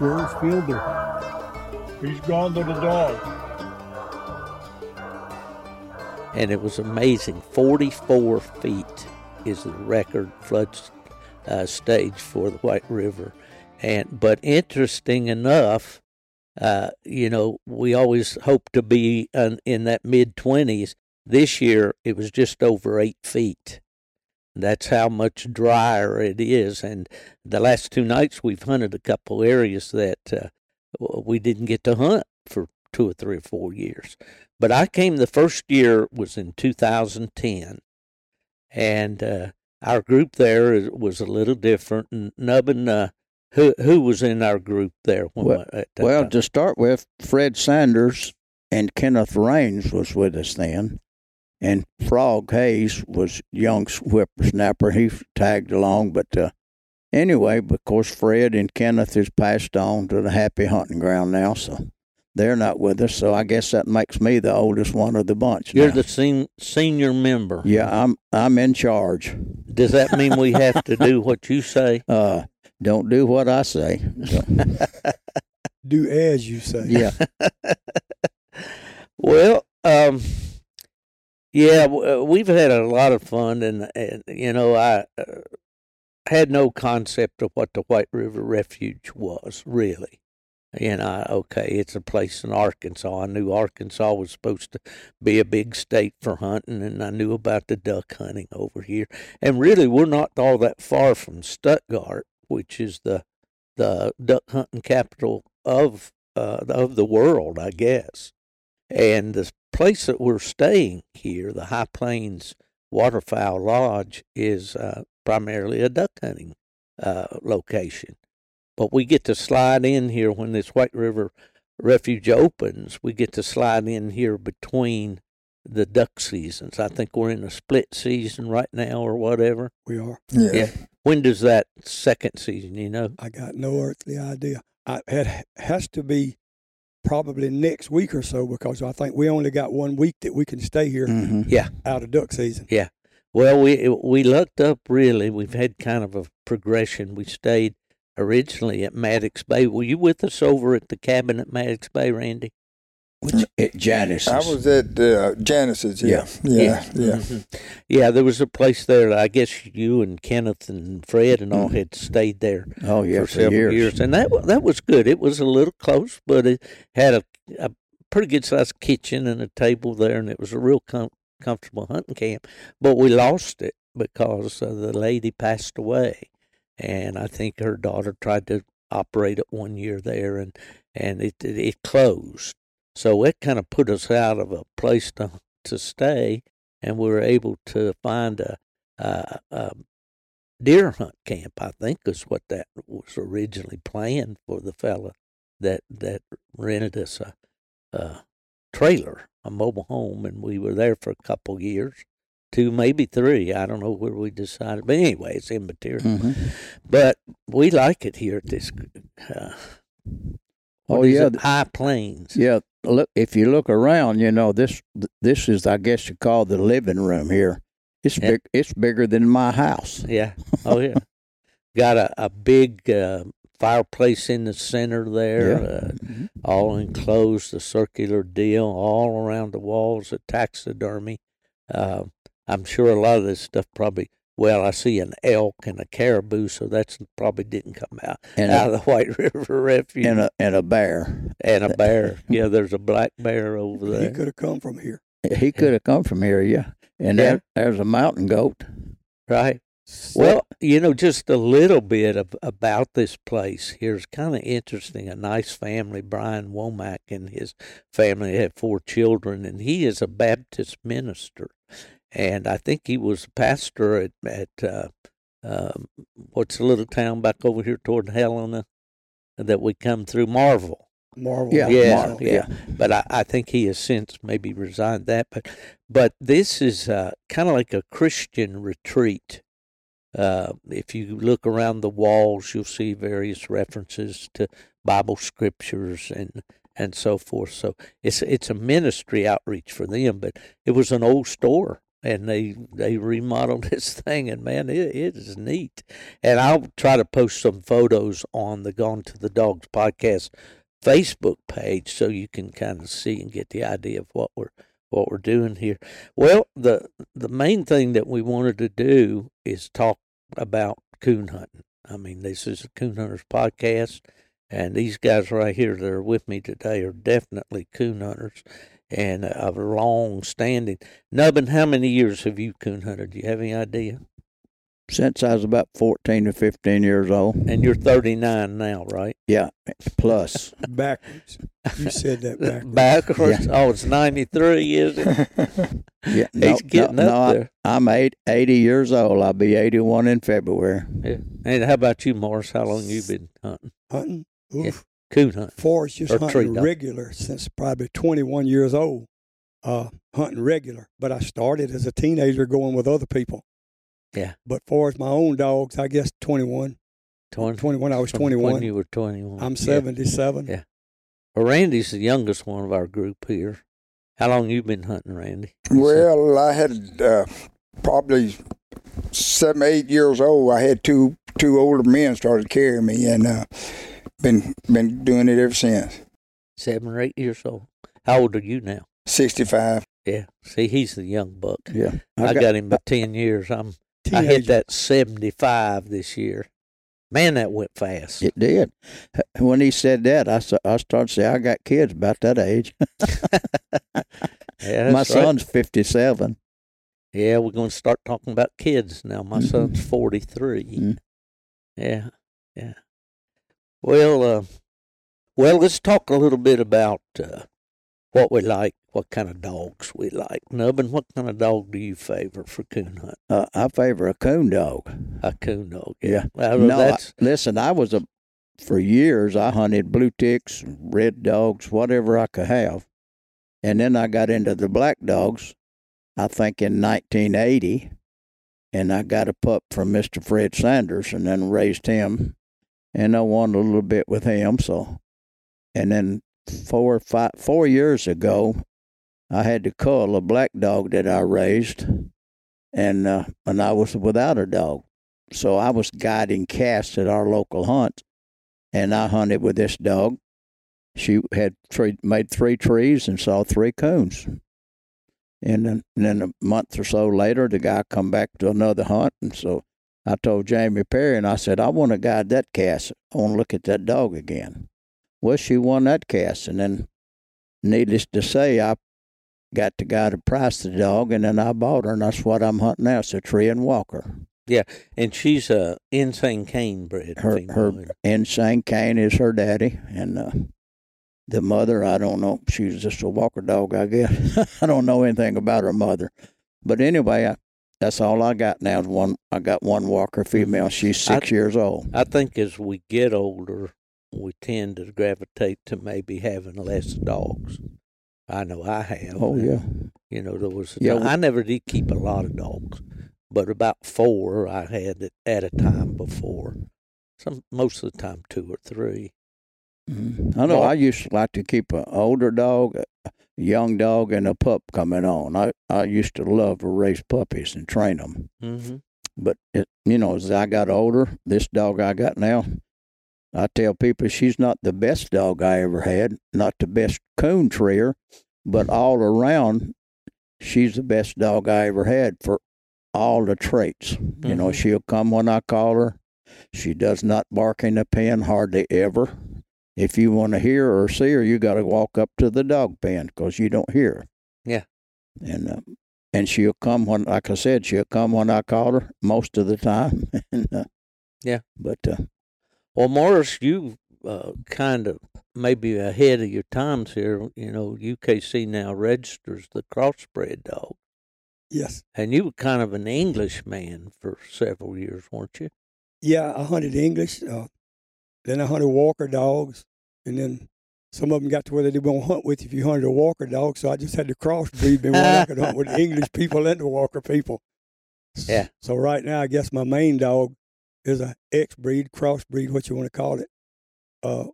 Where's Fielder? He's gone to the dog. And it was amazing. 44 feet is the record flood uh, stage for the White River. And but interesting enough, uh, you know, we always hope to be in, in that mid 20s. This year, it was just over eight feet. That's how much drier it is. And the last two nights, we've hunted a couple areas that uh, we didn't get to hunt for two or three or four years. But I came the first year was in 2010, and uh, our group there was a little different. And Nubbin, uh, who who was in our group there? well, well to start with, Fred Sanders and Kenneth Raines was with us then, and Frog Hayes was young whippersnapper. He tagged along, but uh, anyway, of course, Fred and Kenneth has passed on to the happy hunting ground now, so they're not with us. So I guess that makes me the oldest one of the bunch. You're now. the sen- senior member. Yeah, I'm I'm in charge. Does that mean we have to do what you say? Uh, don't do what I say. do as you say. Yeah. well, um, yeah, uh, we've had a lot of fun, and, and you know, I uh, had no concept of what the White River Refuge was really. You know, okay, it's a place in Arkansas. I knew Arkansas was supposed to be a big state for hunting, and I knew about the duck hunting over here. And really, we're not all that far from Stuttgart, which is the the duck hunting capital of uh, of the world, I guess. And the place that we're staying here, the High Plains Waterfowl Lodge, is uh, primarily a duck hunting uh, location. But we get to slide in here when this White River Refuge opens. We get to slide in here between the duck seasons. I think we're in a split season right now or whatever. We are. Yeah. yeah. When does that second season, you know? I got no earthly idea. I, it has to be probably next week or so because I think we only got one week that we can stay here. Mm-hmm. Yeah. Out of duck season. Yeah. Well, we we looked up really. We've had kind of a progression. We stayed originally at Maddox Bay. Were you with us over at the cabin at Maddox Bay, Randy? Which, at Janice's. I was at uh, Janice's. Yeah, yeah, yeah. Yeah. Yeah. Mm-hmm. yeah. there was a place there. I guess you and Kenneth and Fred and all mm. had stayed there. Oh yeah, for, for several years. years. and that that was good. It was a little close, but it had a, a pretty good sized kitchen and a table there, and it was a real com- comfortable hunting camp. But we lost it because uh, the lady passed away, and I think her daughter tried to operate it one year there, and and it it, it closed. So it kind of put us out of a place to to stay, and we were able to find a, a, a deer hunt camp. I think is what that was originally planned for the fella that that rented us a, a trailer, a mobile home, and we were there for a couple years two, maybe three. I don't know where we decided, but anyway, it's immaterial. Mm-hmm. But we like it here at this. Uh, oh yeah? High Plains. Yeah, look if you look around, you know this. This is, I guess, you call the living room here. It's yeah. big. It's bigger than my house. Yeah. Oh yeah. Got a a big. Uh, fireplace in the center there, yeah. uh, mm-hmm. all enclosed, a circular deal all around the walls, a taxidermy. Uh, I'm sure a lot of this stuff probably. Well, I see an elk and a caribou, so that's probably didn't come out and out a, of the White River Refuge. And a and a bear. And a bear. yeah, there's a black bear over there. He could have come from here. He could have come from here, yeah. And yeah. There, there's a mountain goat. Right. Well, you know, just a little bit of, about this place here's kind of interesting. A nice family, Brian Womack and his family had four children, and he is a Baptist minister and I think he was a pastor at at uh, uh, what's the little town back over here toward Helena that we come through Marvell. Marvell, yeah, yeah, Marvell, yeah. yeah. But I, I think he has since maybe resigned that. But but this is uh, kind of like a Christian retreat. Uh, if you look around the walls, you'll see various references to Bible scriptures and and so forth. So it's it's a ministry outreach for them. But it was an old store and they they remodeled this thing, and man, it, it is neat. And I'll try to post some photos on the Gone to the Dogs podcast Facebook page so you can kind of see and get the idea of what we're what we're doing here. Well, the the main thing that we wanted to do is talk about coon hunting. I mean, this is a coon hunters podcast, and these guys right here that are with me today are definitely coon hunters and a long standing. Nubbin, how many years have you coon hunted? Do you have any idea? Since I was about 14 or 15 years old. And you're 39 now, right? Yeah, plus. backwards. You said that backwards. backwards? Yeah. Oh, it's 93, is it? yeah, no, He's getting no, up no, there. I, am eight, 80 years old. I'll be 81 in February. Yeah. And how about you, Morris? How long you been hunting? Hunting? Oof. Yeah. Coon hunting. Forrest just hunting regular since probably 21 years old. Uh, hunting regular, but I started as a teenager going with other people. Yeah. But far as my own dogs, I guess 21. 20, 21, I was 21. When you were 21. I'm 77. Yeah. Well, Randy's the youngest one of our group here. How long you been hunting, Randy? Well, I had uh, probably seven, eight years old. I had two two older men started carrying me, and uh, been been doing it ever since. Seven or eight years old. How old are you now? Sixty five. Yeah. See, he's the young buck. Yeah. I, I got, got, him by ten years. I'm Teenager. I hit that 75 this year. Man, that went fast. It did. When he said that, I, I started to say, I got kids about that age. yeah, My son's right. 57. Yeah, we're going to start talking about kids now. My mm-hmm. son's 43. Mm-hmm. Yeah, yeah. Well, uh, well, let's talk a little bit about uh, what we like what kind of dogs we like. Nubbin, what kind of dog do you favor for coon hunt? Uh, I favor a coon dog. A coon dog, yeah. yeah. Well, no, that's... I, listen, I was a for years. I hunted blue ticks, red dogs, whatever I could have, and then I got into the black dogs. I think in 1980, and I got a pup from Mr. Fred Sanders, and then raised him, and I won a little bit with him. So, and then four five four years ago, I had to cull a black dog that I raised, and uh, and I was without a dog, so I was guiding casts at our local hunt, and I hunted with this dog. She had three, made three trees and saw three coons. And then, and then a month or so later, the guy come back to another hunt, and so I told Jamie Perry, and I said, I want to guide that cast. I want to look at that dog again. Well, she won that cast, and then, needless to say, I got the guy to price the dog, and then I bought her, and that's what I'm hunting now. It's a Treeing Walker. Yeah, and she's a insane cane bred. Her her insane cane is her daddy, and uh, the mother I don't know. She's just a Walker dog, I guess. I don't know anything about her mother, but anyway, I, that's all I got now. Is one I got one Walker female. She's six I, years old. I think as we get older, we tend to gravitate to maybe having less dogs. I know I have. Oh yeah. You know there was. yeah. I never did keep a lot of dogs, but about four I had at a time before. Some most of the time two or 3 mm-hmm. I know. I used to like to keep an older dog, young dog, and a pup coming on. I I used to love to raise puppies and train them. Mm-hmm. But it, you know, as I got older, this dog I got now, I tell people she's not the best dog I ever had, not the best coon treer, but all around, she's the best dog I ever had for all the traits. Mm-hmm. You know, mm-hmm. she'll come when I call her. She does not bark in the pen hardly ever. If you want to hear or see her, you got to walk up to the dog pen because you don't hear her. Yeah. And uh, and she'll come when, like I said, she'll come when I call her most of the time. and, uh, yeah. But uh, well, Morris, you uh, kind of maybe ahead of your times here. You know, UKC now registers the crossbred dog. Yes. And you were kind of an English man for several years, weren't you? Yeah, I hunted English. Uh, then I hunted Walker dogs, and then some of them got to where they won't want to hunt with you if you hunted a Walker dog. So I just had to crossbreed me where I could hunt with English people and the Walker people. Yeah. So right now, I guess my main dog is a X breed, crossbreed, what you want to call it. Uh,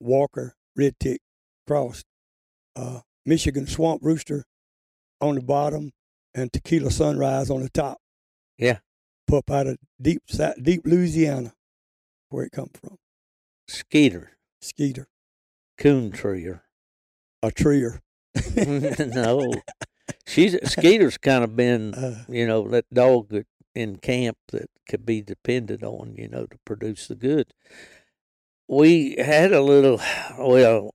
Walker red tick crossed. Uh, Michigan swamp rooster on the bottom, and Tequila Sunrise on the top. Yeah. Pup out of deep deep Louisiana, where it come from. Skeeter, Skeeter, coon treer. a treer. no, she's Skeeter's kind of been, Uh, you know, that dog that in camp that could be depended on, you know, to produce the goods. We had a little. Well,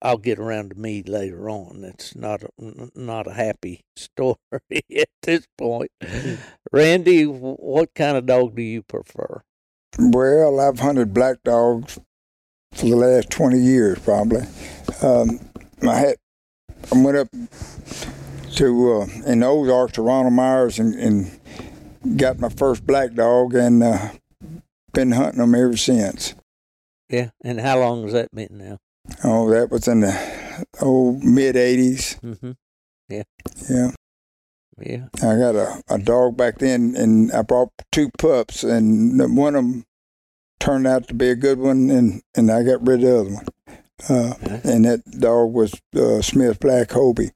I'll get around to me later on. It's not a, not a happy story at this point. Randy, what kind of dog do you prefer? Well, I've hunted black dogs for the last 20 years, probably. Um, I had, I went up to uh, in the Ozarks to Ronald Myers and, and got my first black dog, and uh, been hunting them ever since. Yeah, and how long has that been now? Oh, that was in the old mid 80s. Mm-hmm. Yeah, Yeah. I got a, a dog back then, and I brought two pups, and one of them turned out to be a good one, and, and I got rid of the other one. Uh, Okay. and that dog was uh, Smith Black Hobie.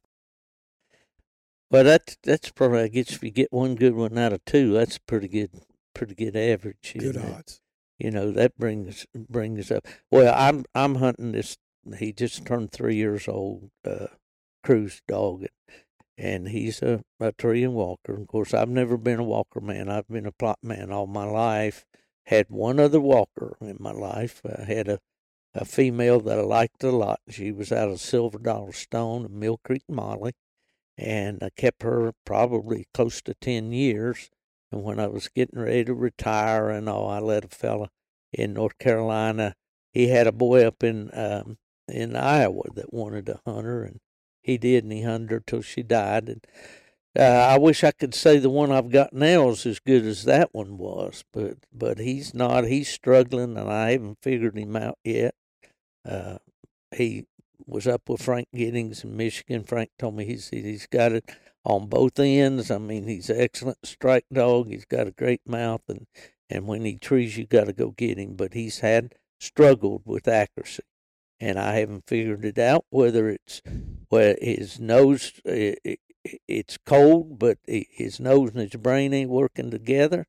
Well, that's that's probably I guess if you get one good one out of two, that's pretty good, pretty good average. good isn't odds. You know that brings brings up. Well, I'm I'm hunting this. He just turned three years old. Uh, cruise dog, and he's a, a Treeing Walker. Of course, I've never been a walker man. I've been a Plott man all my life. Had one other walker in my life. I had a a female that I liked a lot. She was out of Silver Dollar Stone, a Mill Creek Molly, and I kept her probably close to ten years. And when I was getting ready to retire and all, I let a fella in North Carolina. He had a boy up in um, in Iowa that wanted to hunt her, and he did, and he hunted her till she died. And uh, I wish I could say the one I've got now is as good as that one was, but but he's not. He's struggling, and I haven't figured him out yet. Uh, he was up with Frank Giddings in Michigan. Frank told me he's he's got it on both ends. I mean, he's an excellent strike dog. He's got a great mouth, and and when he trees, you got to go get him. But he's had struggled with accuracy, and I haven't figured it out whether it's where his nose i i it's cold, but his nose and his brain ain't working together,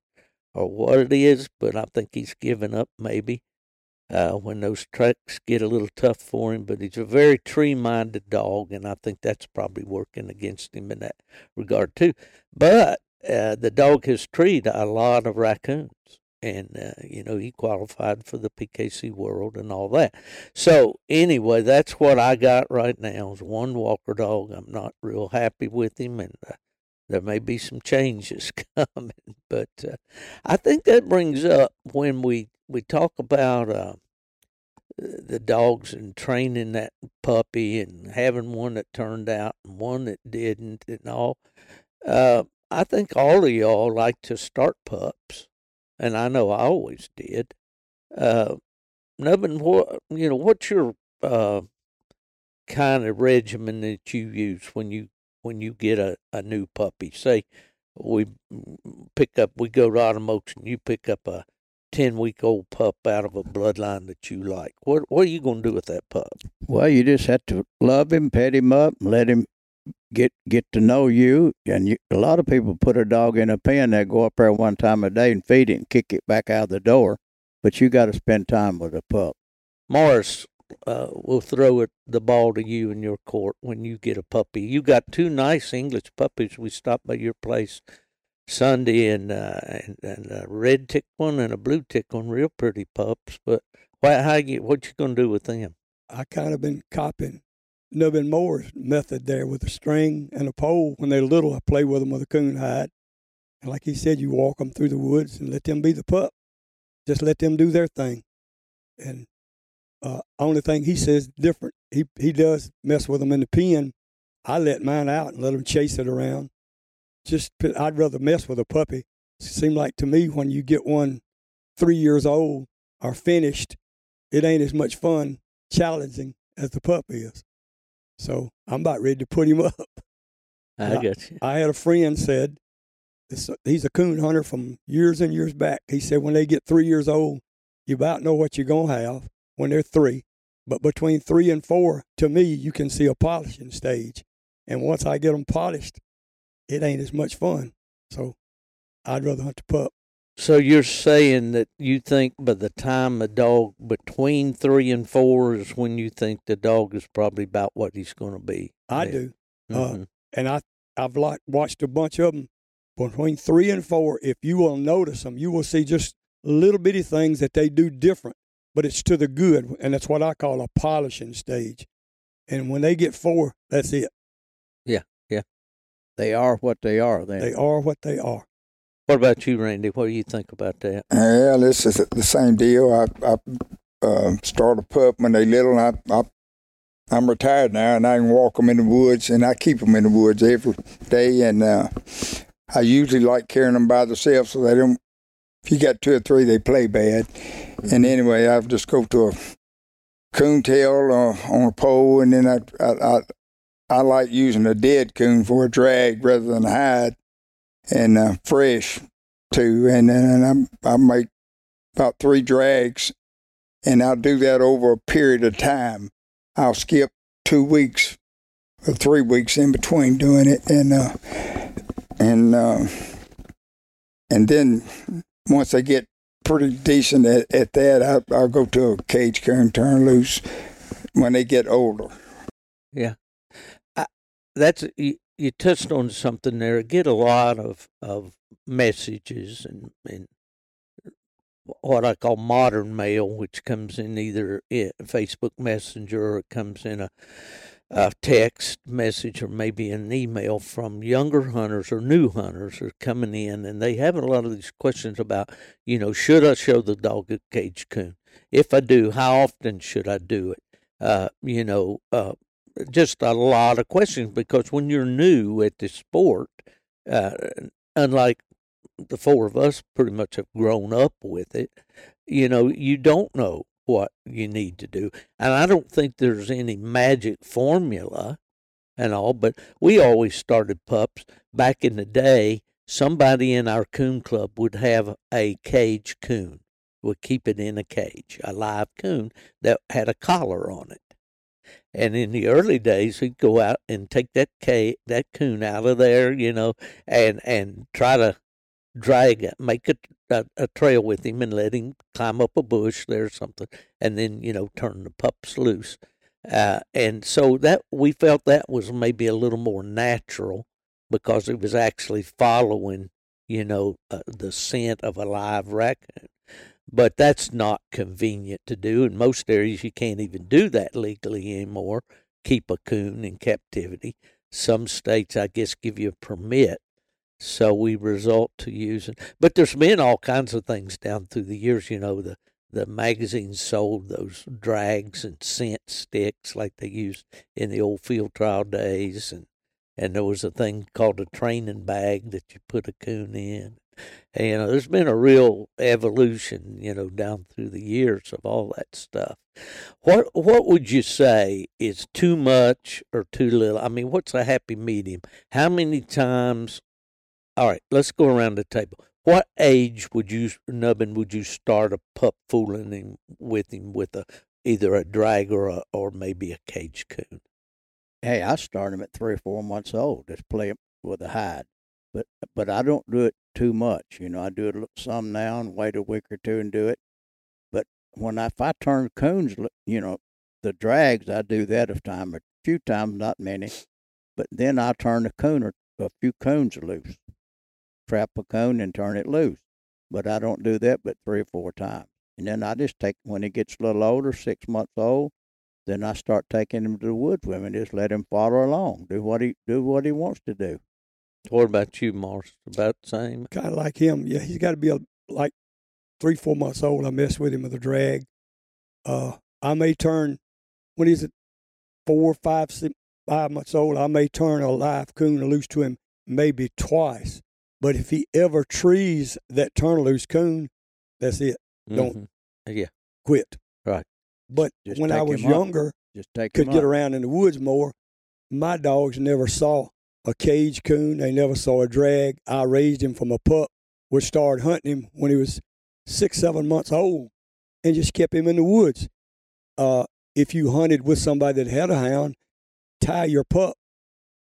or what it is. But I think he's given up maybe uh, when those tracks get a little tough for him. But he's a very tree-minded dog, and I think that's probably working against him in that regard too. But uh, the dog has treed a lot of raccoons, and uh, you know he qualified for the PKC World and all that. So anyway, that's what I got right now is one Walker dog. I'm not real happy with him, and uh, there may be some changes coming. But uh, I think that brings up when we we talk about uh, the dogs and training that puppy and having one that turned out and one that didn't and all. Uh, I think all of y'all like to start pups, and I know I always did. Uh, Nubbin, what you know? What's your uh, kind of regimen that you use when you when you get a, a new puppy? Say we pick up, we go to Autumn Oaks and you pick up a ten week old pup out of a bloodline that you like. What what are you gonna do with that pup? Well, you just have to love him, pet him up, let him get get to know you. And you, a lot of people put a dog in a pen. They go up there one time a day and feed it and kick it back out the door. But you got to spend time with a pup. Morris uh, will throw it the ball to you in your court when you get a puppy. You got two nice English puppies. We stopped by your place Sunday, and uh, and, and a red tick one and a blue tick one, real pretty pups. But why, how you what you gonna do with them? I kind of been copying Nubbin Moore's method there with a string and a pole. When they're little, I play with them with a coon hide. And like he said, you walk them through the woods and let them be the pup. Just let them do their thing. And uh, only thing he says different, he he does mess with them in the pen. I let mine out and let them chase it around. Just I'd rather mess with a puppy. Seem like to me when you get one three years old or finished, it ain't as much fun challenging as the pup is. So I'm about ready to put him up. I got you. I had a friend said, this, he's a coon hunter from years and years back. He said when they get three years old, you about know what you're gonna have when they're three. But between three and four, to me, you can see a polishing stage. And once I get them polished, it ain't as much fun. So I'd rather hunt the pup. So you're saying that you think by the time a dog between three and four is when you think the dog is probably about what he's going to be. I Yeah. do, Mhm. uh, and I I've like watched a bunch of them between three and four. If you will notice them, you will see just little bitty things that they do different, but it's to the good, and that's what I call a polishing stage. And when they get four, that's it. Yeah, yeah, they are what they are. Then They are what they are. What about you, Randy? What do you think about that? Yeah, this is the same deal. I I uh, start a pup when they little. I, I I'm retired now, and I can walk them in the woods, and I keep them in the woods every day. And uh, I usually like carrying them by themselves, so they don't. If you got two or three, they play bad. And anyway, I just go to a coon tail uh, on a pole, and then I, I I I like using a dead coon for a drag rather than a hide, and uh, fresh too. And then I I make about three drags, and I'll do that over a period of time. I'll skip two weeks or three weeks in between doing it, and uh, and uh, and then once I get pretty decent at, at that, I, I'll go to a cage coon, turn loose when they get older. Yeah. That's you, touched on something there. I get a lot of of messages and and what I call modern mail, which comes in either Facebook Messenger or it comes in a, a text message or maybe an email from younger hunters or new hunters are coming in, and they have a lot of these questions about, you know, should I show the dog a cage coon? If I do, how often should I do it? Uh, you know, uh, just a lot of questions because when you're new at the sport, uh, unlike the four of us pretty much have grown up with it, you know, you don't know what you need to do. And I don't think there's any magic formula and all, but we always started pups back in the day. Somebody in our coon club would have a cage coon, would keep it in a cage, a live coon that had a collar on it. And in the early days, he'd go out and take that that coon out of there, you know, and and try to drag make a, a a trail with him, and let him climb up a bush there or something, and then you know turn the pups loose. Uh, and so that we felt that was maybe a little more natural because it was actually following, you know, uh, the scent of a live raccoon. But that's not convenient to do. In most areas, you can't even do that legally anymore. Keep a coon in captivity. Some states, I guess, give you a permit. So we resort to using. But there's been all kinds of things down through the years. You know, the the magazines sold those drags and scent sticks like they used in the old field trial days, and and there was a thing called a training bag that you put a coon in. And, know, there's been a real evolution, you know, down through the years of all that stuff. What what would you say is too much or too little? I mean, what's a happy medium? How many times? All right, let's go around the table. What age would you, Nubbin, would you start a pup fooling him with him with a either a drag or a, or maybe a cage coon? hey, I start them at three or four months old. Just play 'em with a hide, but but I don't do it too much. You know, I do it some now and wait a week or two and do it. But when I if I turn coons, you know, the drags, I do that a time a few times, not many. But then I turn a coon or a few coons loose, trap a coon and turn it loose. But I don't do that but three or four times. And then I just take when he gets a little older, six months old, then I start taking him to the woods with me. Just let him follow along, do what he do what he wants to do. What about you, Morris? About the same? Kind of like him. Yeah, he's got to be a, like three, four months old. I mess with him with a drag. Uh, I may turn when he's at four, five, six, five months old. I may turn a live coon loose to him maybe twice. But if he ever trees that turn loose coon, that's it. Don't- Mhm. Yeah. Quit. Right. But Just when I was up. younger, Just take could get around in the woods more. My dogs never saw a cage coon. They never saw a drag. I raised him from a pup. We started hunting him when he was six, seven months old, and just kept him in the woods. Uh, if you hunted with somebody that had a hound, tie your pup.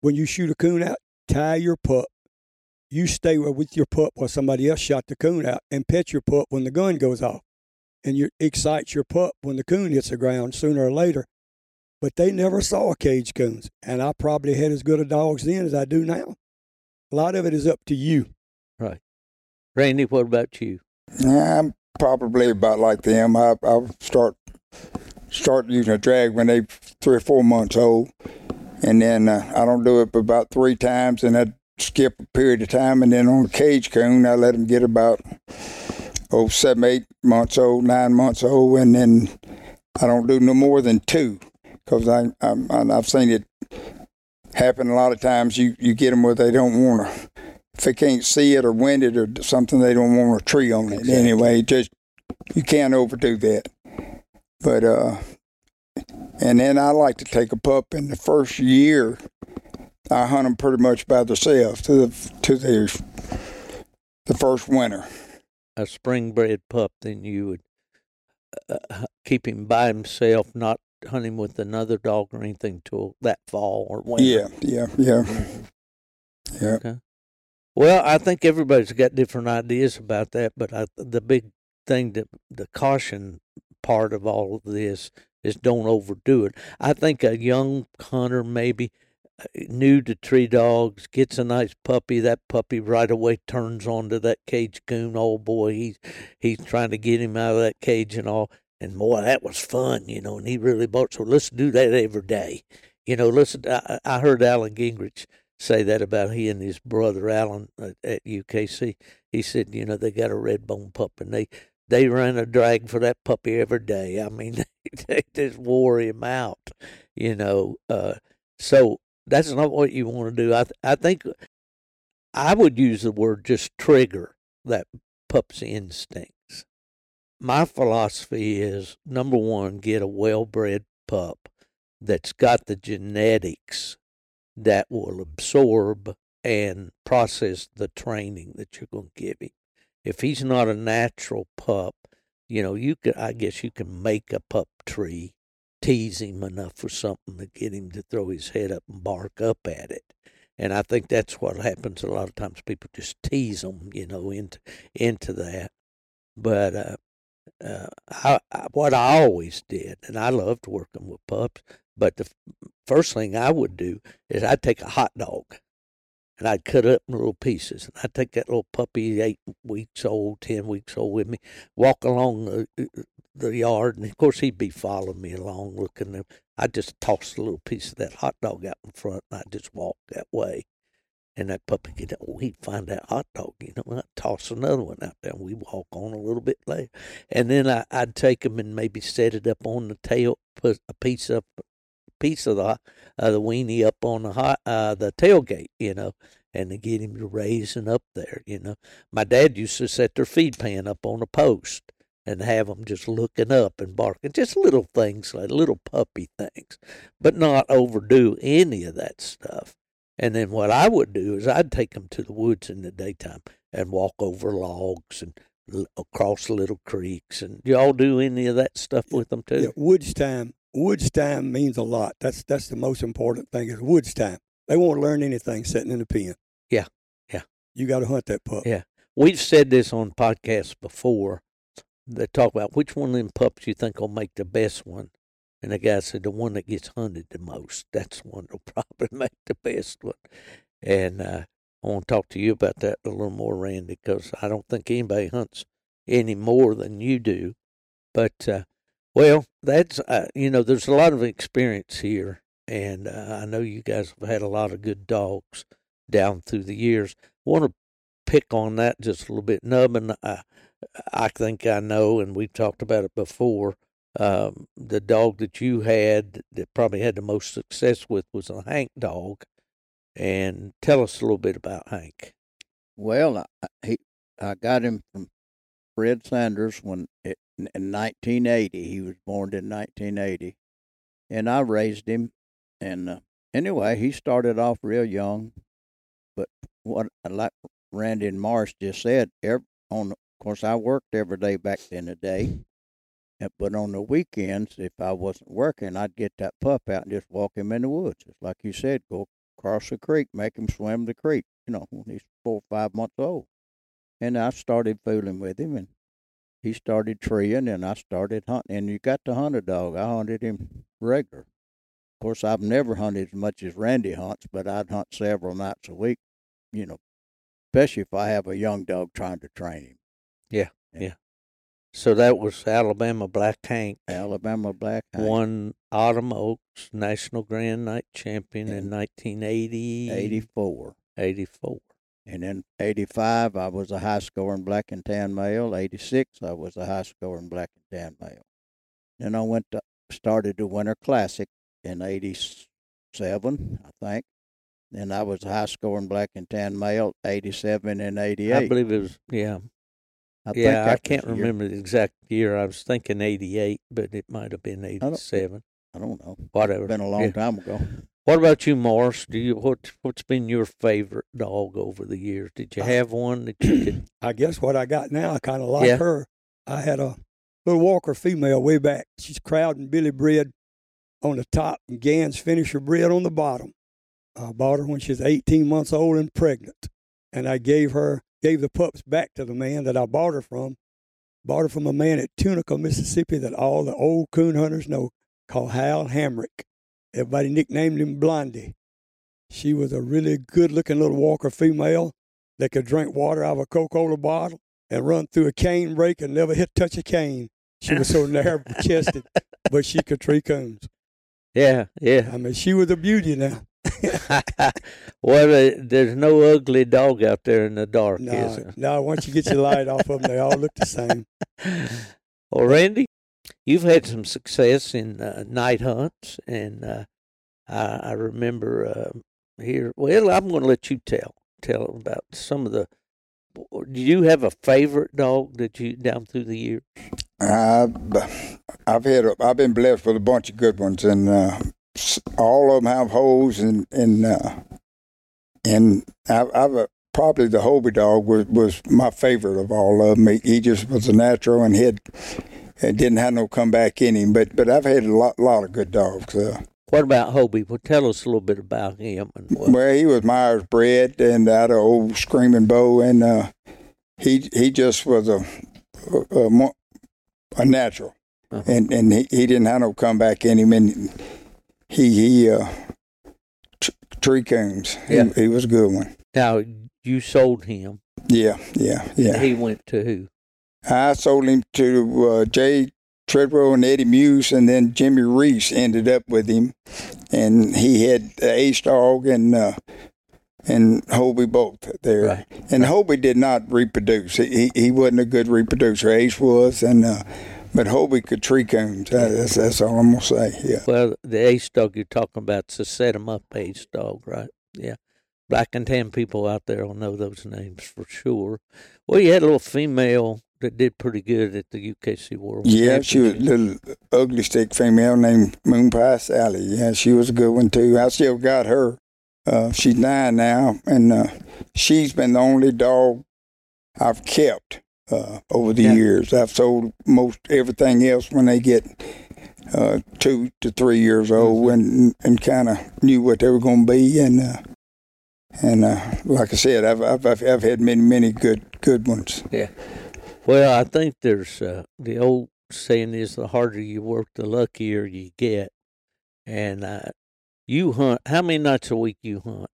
When you shoot a coon out, tie your pup. You stay with your pup while somebody else shot the coon out, and pet your pup when the gun goes off, and you excite your pup when the coon hits the ground sooner or later. But they never saw cage coons, and I probably had as good a dogs then as I do now. A lot of it is up to you. Right. Randy, what about you? Yeah, I'm probably about like them. I I start start using a drag when they three or four months old, and then uh, I don't do it about three times, and I skip a period of time, and then on the cage coon I let them get about oh seven eight months old, nine months old, and then I don't do no more than two because I I'm, I've seen it happen a lot of times. You you get them where they don't want to. If they can't see it or wind it or something, they don't want a tree on it. Exactly. Anyway, just you can't overdo that. But uh, and then I like to take a pup in the first year. I hunt them pretty much by themselves to the to their the first winter. A spring bred pup, then you would uh, keep him by himself, not hunt him with another dog or anything till that fall or winter. Yeah, yeah, yeah, Mhm. yeah. Well, I think everybody's got different ideas about that, but I, the big thing that the caution part of all of this is don't overdo it. I think a young hunter, maybe uh, new to tree dogs, gets a nice puppy. That puppy right away turns on to that cage coon. Oh boy, he's he's trying to get him out of that cage and all. And boy, that was fun, you know. And he really bought. So let's do that every day. You know, listen. I, I heard Alan Gingrich say that about he and his brother Alan at, at UKC. He said, you know, they got a red bone pup and they they ran a drag for that puppy every day. I mean, they, they just wore him out, you know. Uh, so that's not what you want to do. I th- I think I would use the word just trigger that pup's instincts. My philosophy is number one, get a well bred pup that's got the genetics that will absorb and process the training that you're going to give him. If he's not a natural pup, you know, you could, I guess you can make a pup tree, tease him enough for something to get him to throw his head up and bark up at it. And I think that's what happens a lot of times. People just tease them, you know, into into that. But uh, uh, I, I, what I always did, and I loved working with pups, but the f- first thing I would do is I'd take a hot dog and I'd cut it up in little pieces. And I'd take that little puppy, eight weeks old, ten weeks old, with me, walk along the, the yard, and of course he'd be following me along, looking. I'd just toss a little piece of that hot dog out in front, and I'd just walk that way. And that puppy could, oh, he'd find that hot dog, you know, and I'd toss another one out there, and we'd walk on a little bit later. And then I, I'd take him and maybe set it up on the tail, put a piece of piece of the uh, the weenie up on the hot, uh, the tailgate, you know, and to get him to raising up there, you know. My dad used to set their feed pan up on a post and have them just looking up and barking, just little things like little puppy things, but not overdo any of that stuff. And then what I would do is I'd take them to the woods in the daytime and walk over logs and l- across little creeks. And y'all do any of that stuff with them too? Yeah, woods time. Woods time means a lot. That's that's the most important thing is woods time. They won't learn anything sitting in the pen. Yeah, yeah. You got to hunt that pup. Yeah. We've said this on podcasts before. They talk about which one of them pups you think will make the best one. And the guy said the one that gets hunted the most. That's one that'll probably make the best one. And uh, I want to talk to you about that a little more, Randy, because I don't think anybody hunts any more than you do. But, uh, well, that's, uh, you know, there's a lot of experience here. And uh, I know you guys have had a lot of good dogs down through the years. want to pick on that just a little bit. Nubbin, I, I think I know, and we've talked about it before. Um, the dog that you had that probably had the most success with was a Hank dog. And tell us a little bit about Hank. Well, I, he, I got him from Fred Sanders when it, in 1980. He was born in 1980, and I raised him. And uh, anyway, he started off real young, but what like Randy and Morris just said, every, on of course I worked every day back in the day, but on the weekends, if I wasn't working, I'd get that pup out and just walk him in the woods, just like you said, go across the creek, make him swim the creek. You know, when he's four or five months old. And I started fooling with him, and he started treeing, and I started hunting. And you got to hunt a dog. I hunted him regular. Of course, I've never hunted as much as Randy hunts, but I'd hunt several nights a week. You know, especially if I have a young dog trying to train him. So that was Alabama Black Hank. Alabama Black Hank, Won Autumn Oaks National Grand Night Champion in In 1980, 84. 84. And then 85, I was a high scoring black and tan male. 86, I was a high scoring black and tan male. Then I went to, started the Winter Classic in 87, I think. Then I was a high scoring black and tan male, 87 and 88. I believe it was, yeah. I think yeah, I can't was the year- remember the exact year. I was thinking 88, but it might have been don't- 87. I don't know. Whatever. It's been a long Yeah. time ago. What about you, Morris? Do you what what's been your favorite dog over the years? Did you have one that you could I guess what I got now, I kind of like Yeah. her. I had a little Walker female way back. She's crowding Billy bred on the top and Gans finisher bred on the bottom. I bought her when she was 18 months old and pregnant. And I gave her, gave the pups back to the man that I bought her from. Bought her from a man at Tunica, Mississippi that all the old coon hunters know called Hal Hamrick. Everybody nicknamed him Blondie. She was a really good looking little Walker female that could drink water out of a Coca-Cola bottle and run through a cane break and never hit touch a cane. She was so narrow chested, but she could tree coons. Yeah, yeah. I mean, she was a beauty now. well, uh, there's no ugly dog out there in the dark, is No, there? no, once you get your light off of them, they all look the same. Well, Randy, you've had some success in uh, night hunts, and uh, I, I remember uh, here. Well, I'm going to let you tell tell about some of the. Do you have a favorite dog that you down through the years? I've, I've had a, I've been blessed with a bunch of good ones, and uh, s- all of them have holes, and and uh, and I've, I've uh, probably the Hobie dog was, was my favorite of all of them. He, he just was a natural, and he had, and didn't have no comeback in him. But but I've had a lot lot of good dogs. Uh, What about Hobie? Well, tell us a little bit about him and what. well, he was Myers bred and out of old Screaming Bow, and uh, he he just was a a, a, a natural, Uh-huh. and and he, he didn't have no comeback in him, and he he uh, t- tree coons. Yeah. He, he was a good one. Now you sold him. Yeah, yeah, yeah. He went to who? I sold him to uh, Jay Treadwell and Eddie Muse, and then Jimmy Reese ended up with him, and he had the Ace Dog and uh, and Hobie both there. Right. And Hobie did not reproduce. He he, he wasn't a good reproducer. Ace was, and uh, but Hobie could tree. That- That's that's all I'm gonna say. Yeah. Well, the ace dog you're talking about is a set 'em up ace dog, right? Yeah. Black and tan people out there will know those names for sure. Well, you had a little female that did pretty good at the UKC World. Yeah, she was a little ugly stick female named Moon Pie Sally. Yeah, she was a good one too. I still got her. Uh, she's nine now, and uh, she's been the only dog I've kept uh, over the Yeah. years. I've sold most everything else when they get uh, two to three years old, Mm-hmm. and and kind of knew what they were going to be, and uh, and uh, like I said, I've, I've I've I've had many many good good ones. Yeah. Well, I think there's uh, the old saying is the harder you work, the luckier you get. And uh, you hunt. How many nights a week you hunt?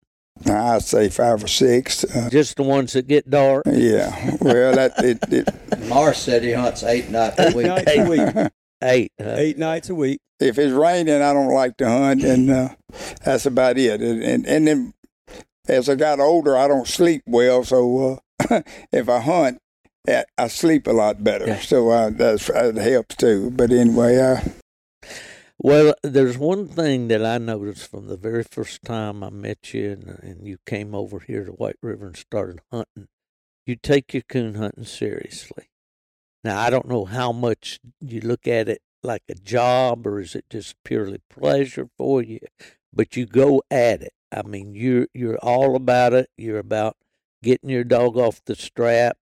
I'd say five or six. Uh, Just the ones that get dark. yeah, well, that it, it Morris said he hunts eight nights a Eight week. nights a week. Eight. huh? Eight nights a week. if it's raining, I don't like to hunt, and uh, that's about it. And, and and then as I got older, I don't sleep well, so uh, if I hunt, I I sleep a lot better. Yeah. So uh, that's, that helps too. But anyway, I, Well, there's one thing that I noticed from the very first time I met you and, and you came over here to White River and started hunting. You take your coon hunting seriously. Now, I don't know how much you look at it like a job or is it just purely pleasure for you, but you go at it. I mean, you're you're all about it. You're about getting your dog off the strap,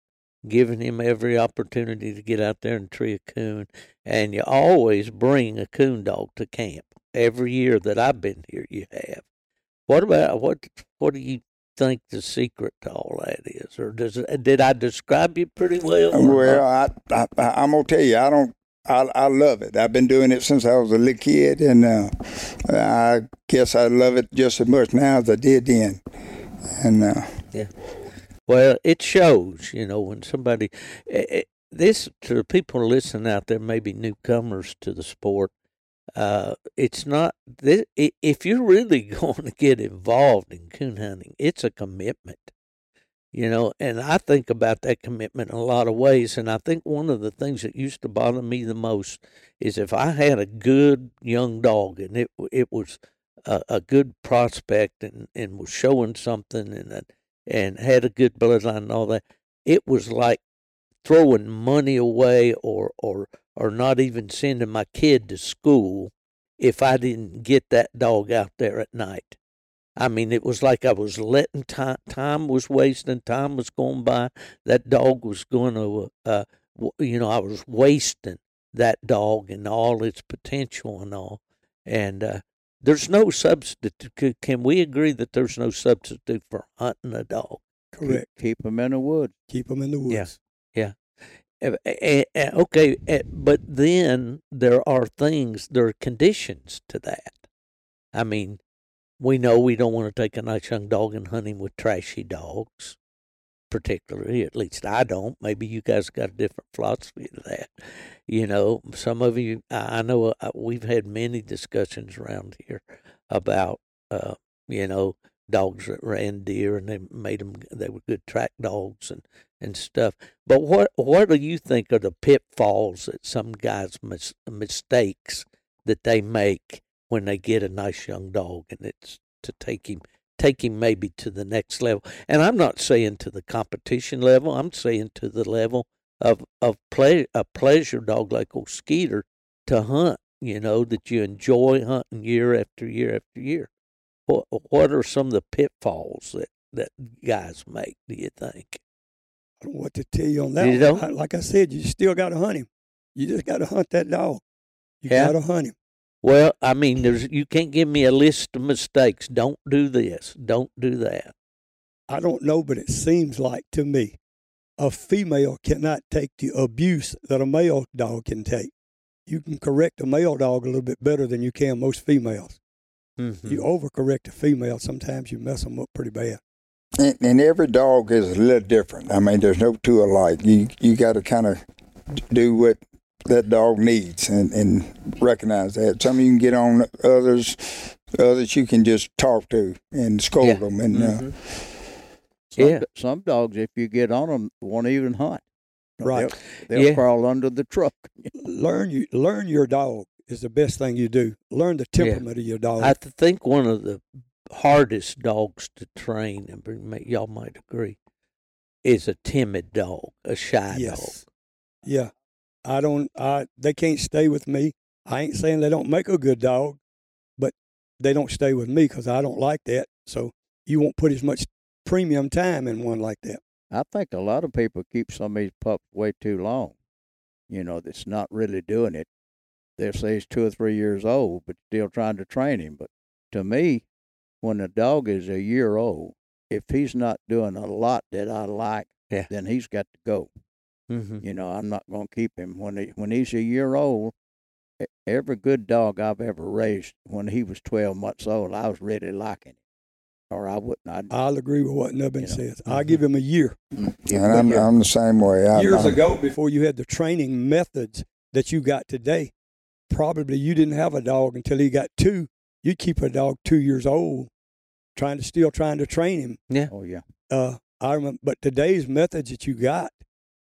giving him every opportunity to get out there and tree a coon and you always bring a coon dog to camp. Every year that I've been here, you have. What about what? What do you think the secret to all that is, or does it, did I describe you pretty well? Well? I, I, I'm gonna tell you, I don't. I, I love it. I've been doing it since I was a little kid, and uh, I guess I love it just as much now as I did then. And uh, Well, it shows, you know, when somebody eh, eh, this to the people listening out there, maybe newcomers to the sport. Uh, it's not this, if you're really going to get involved in coon hunting, it's a commitment, you know. And I think about that commitment in a lot of ways. And I think one of the things that used to bother me the most is if I had a good young dog and it it was a, a good prospect and, and was showing something and a, and had a good bloodline and all that, it was like throwing money away or or or not even sending my kid to school if I didn't get that dog out there at night. I mean, it was like I was letting time time was wasting, time was going by. That dog was going to, uh, you know, I was wasting that dog and all its potential and all. And uh, there's no substitute. Can we agree that there's no substitute for hunting a dog? Correct. Keep them in the woods. Keep them in the woods. Yes. Yeah. Eh, eh, eh, Okay, but then there are things, there are conditions to that. I mean, we know we don't want to take a nice young dog and hunt him with trashy dogs, particularly. At least I don't. Maybe you guys got a different philosophy to that. You know, some of you, I know uh, we've had many discussions around here about, uh, you know, dogs that ran deer and they made them, they were good track dogs and, and stuff. But what what do you think are the pitfalls that some guys mis- mistakes that they make when they get a nice young dog and it's to take him take him maybe to the next level? And I'm not saying to the competition level. I'm saying to the level of of play a pleasure dog like old Skeeter to hunt. You know that you enjoy hunting year after year after year. What what are some of the pitfalls that that guys make? Do you think? I don't know what to tell you on that. You? Like I said, you still got to hunt him. You just got to hunt that dog. You Yeah. got to hunt him. Well, I mean, there's you can't give me a list of mistakes. Don't do this. Don't do that. I don't know, but it seems like to me, a female cannot take the abuse that a male dog can take. You can correct a male dog a little bit better than you can most females. Mm-hmm. You overcorrect a female, sometimes you mess them up pretty bad. and, and every dog is a little different. I mean, there's no two alike. You you got to kind of do what that dog needs and, and recognize that. Some of you can get on others, others you can just talk to and scold Yeah. them. And uh, Mhm. Some, Yeah. some dogs, if you get on them, won't even hunt. Right. They'll, they'll Yeah. crawl under the truck. learn you learn your dog is the best thing you do. Learn the Yeah. temperament of your dog. I th- think one of the hardest dogs to train, and y'all might agree, is a timid dog, a shy dog. yes. Yeah. I don't I they can't stay with me. I ain't saying they don't make a good dog, but they don't stay with me because I don't like that. So you won't put as much premium time in one like that. I think a lot of people keep some of these pups way too long. You know, that's not really doing it. They'll say he's two or three years old, but still trying to train him. But to me, when a dog is a year old, if he's not doing a lot that I like, Yeah. then he's got to go. Mm-hmm. You know, I'm not going to keep him when he when he's a year old. Every good dog I've ever raised, when he was 12 months old, I was really liking him, or I wouldn't. I'd, I'll agree with what Nubbin You know. says. I'll give him a year. give and him a I'm, year. I'm the same way. I, Years I'm, ago, before you had the training methods that you got today, probably you didn't have a dog until he got two. You'd keep a dog two years old, trying to still trying to train him. Yeah. Oh yeah, Uh, I remember, but today's methods that you got,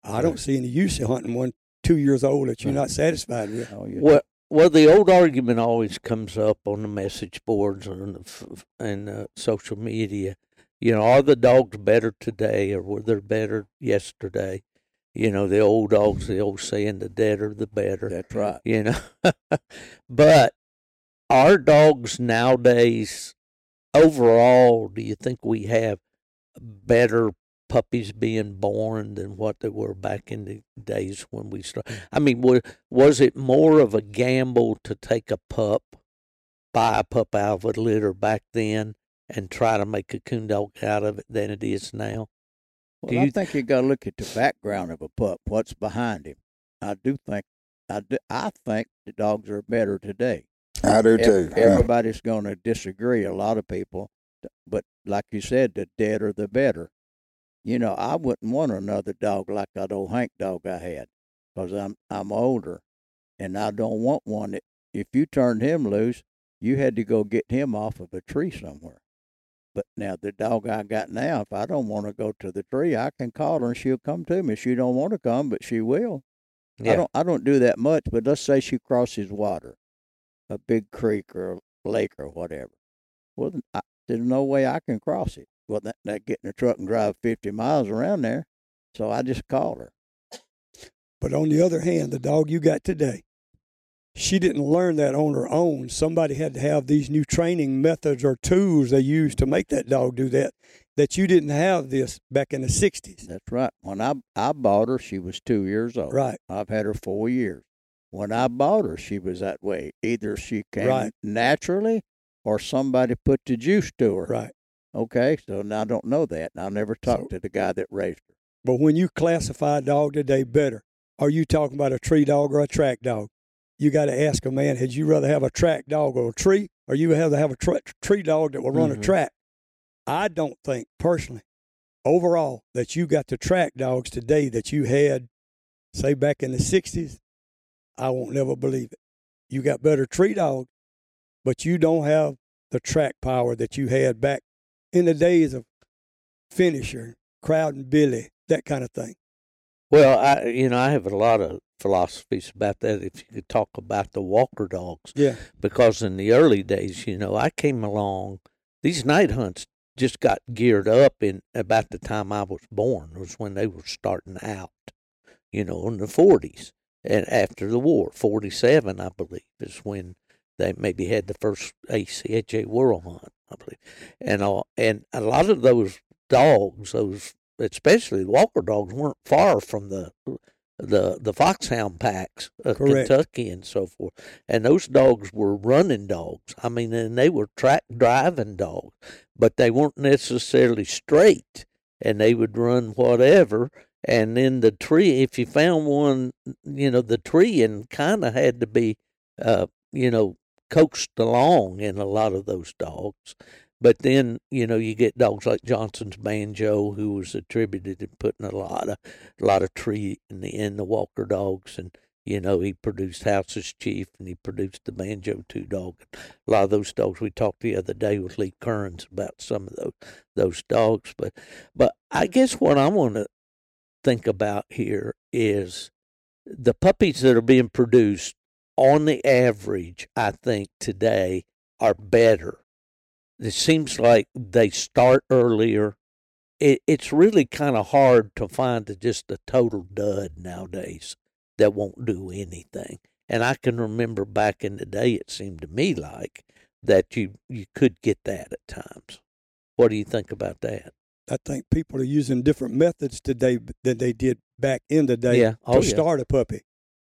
I don't see any use in hunting one two years old that you're not satisfied with. oh. Well, well, the old argument always comes up on the message boards and the f- and uh, social media. You know, are the dogs better today, or were they better yesterday? You know, the old dogs, the old saying, "The deader, the better." That's right. you know. but our dogs nowadays, overall, do you think we have better puppies being born than what they were back in the days when we started? I mean, was, was it more of a gamble to take a pup, buy a pup out of a litter back then? and try to make a coon dog out of it than it is now. Well, Do I you- think you got to look at the background of a pup. What's behind him? I do think. I do, I think the dogs are better today. I do too. Everybody's going to disagree. A lot of people, but like you said, the deader the better. You know, I wouldn't want another dog like that old Hank dog I had, because I'm I'm older, and I don't want one that if you turned him loose, you had to go get him off of a tree somewhere. But now the dog I got now, if I don't want to go to the tree, I can call her and she'll come to me. She don't want to come, but she will. I don't I don't do that much, but let's say she crosses water, a big creek or a lake or whatever. Well, I, there's no way I can cross it. Well, that, that get in the truck and drive 50 miles around there. So I just called her. But on the other hand, the dog you got today, she didn't learn that on her own. Somebody had to have these new training methods or tools they used to make that dog do that. That you didn't have this back in the '60s, That's right. When I I bought her, she was two years old. right? I've had her four years. When I bought her, she was that way. Either she came Right. naturally, or somebody put the juice to her. Right. Okay, so now I don't know that. and I never talked So- to the guy that raised her. But when you classify a dog today better, are you talking about a tree dog or a track dog? You got to ask a man: Had you rather have a track dog or a tree, or you rather have a tra- tree dog that will run Mhm. a track? I don't think personally, overall, that you got the track dogs today that you had, say back in the '60s. I won't never believe it. You got better tree dogs, but you don't have the track power that you had back in the days of finisher, crowd and Billy, that kind of thing. Well, I you know I have a lot of philosophies about that. If you could talk about the Walker dogs, Yeah. because in the early days, you know, I came along. These night hunts just got geared up in about the time I was born. Was when they were starting out, you know, in the forties and after the war. Forty seven, I believe, is when they maybe had the first ACHA World Hunt. I believe, and all, and a lot of those dogs, those especially the Walker dogs, weren't far from the the the foxhound packs of Correct. Kentucky and so forth. And those dogs were running dogs. I mean, and they were track driving dogs, but they weren't necessarily straight. And they would run whatever. And then the tree, if you found one, you know, the tree and kind of had to be, uh, you know, coaxed along in a lot of those dogs. But then, you know, you get dogs like Johnson's Banjo, who was attributed to putting a lot of a lot of tree in the in the Walker dogs, and you know he produced House's Chief, and he produced the Banjo Two dog. A lot of those dogs we talked the other day with Lee Kearns about some of those those dogs, but but I guess what I want to think about here is the puppies that are being produced on the average. I think today are better. It seems like they start earlier it, it's really kind of hard to find just a total dud nowadays that won't do anything. And I can remember back in the day, it seemed to me like that you you could get that at times. What do you think about that? I think people are using different methods today than they did back in the day Yeah. to Oh, yeah. start a puppy.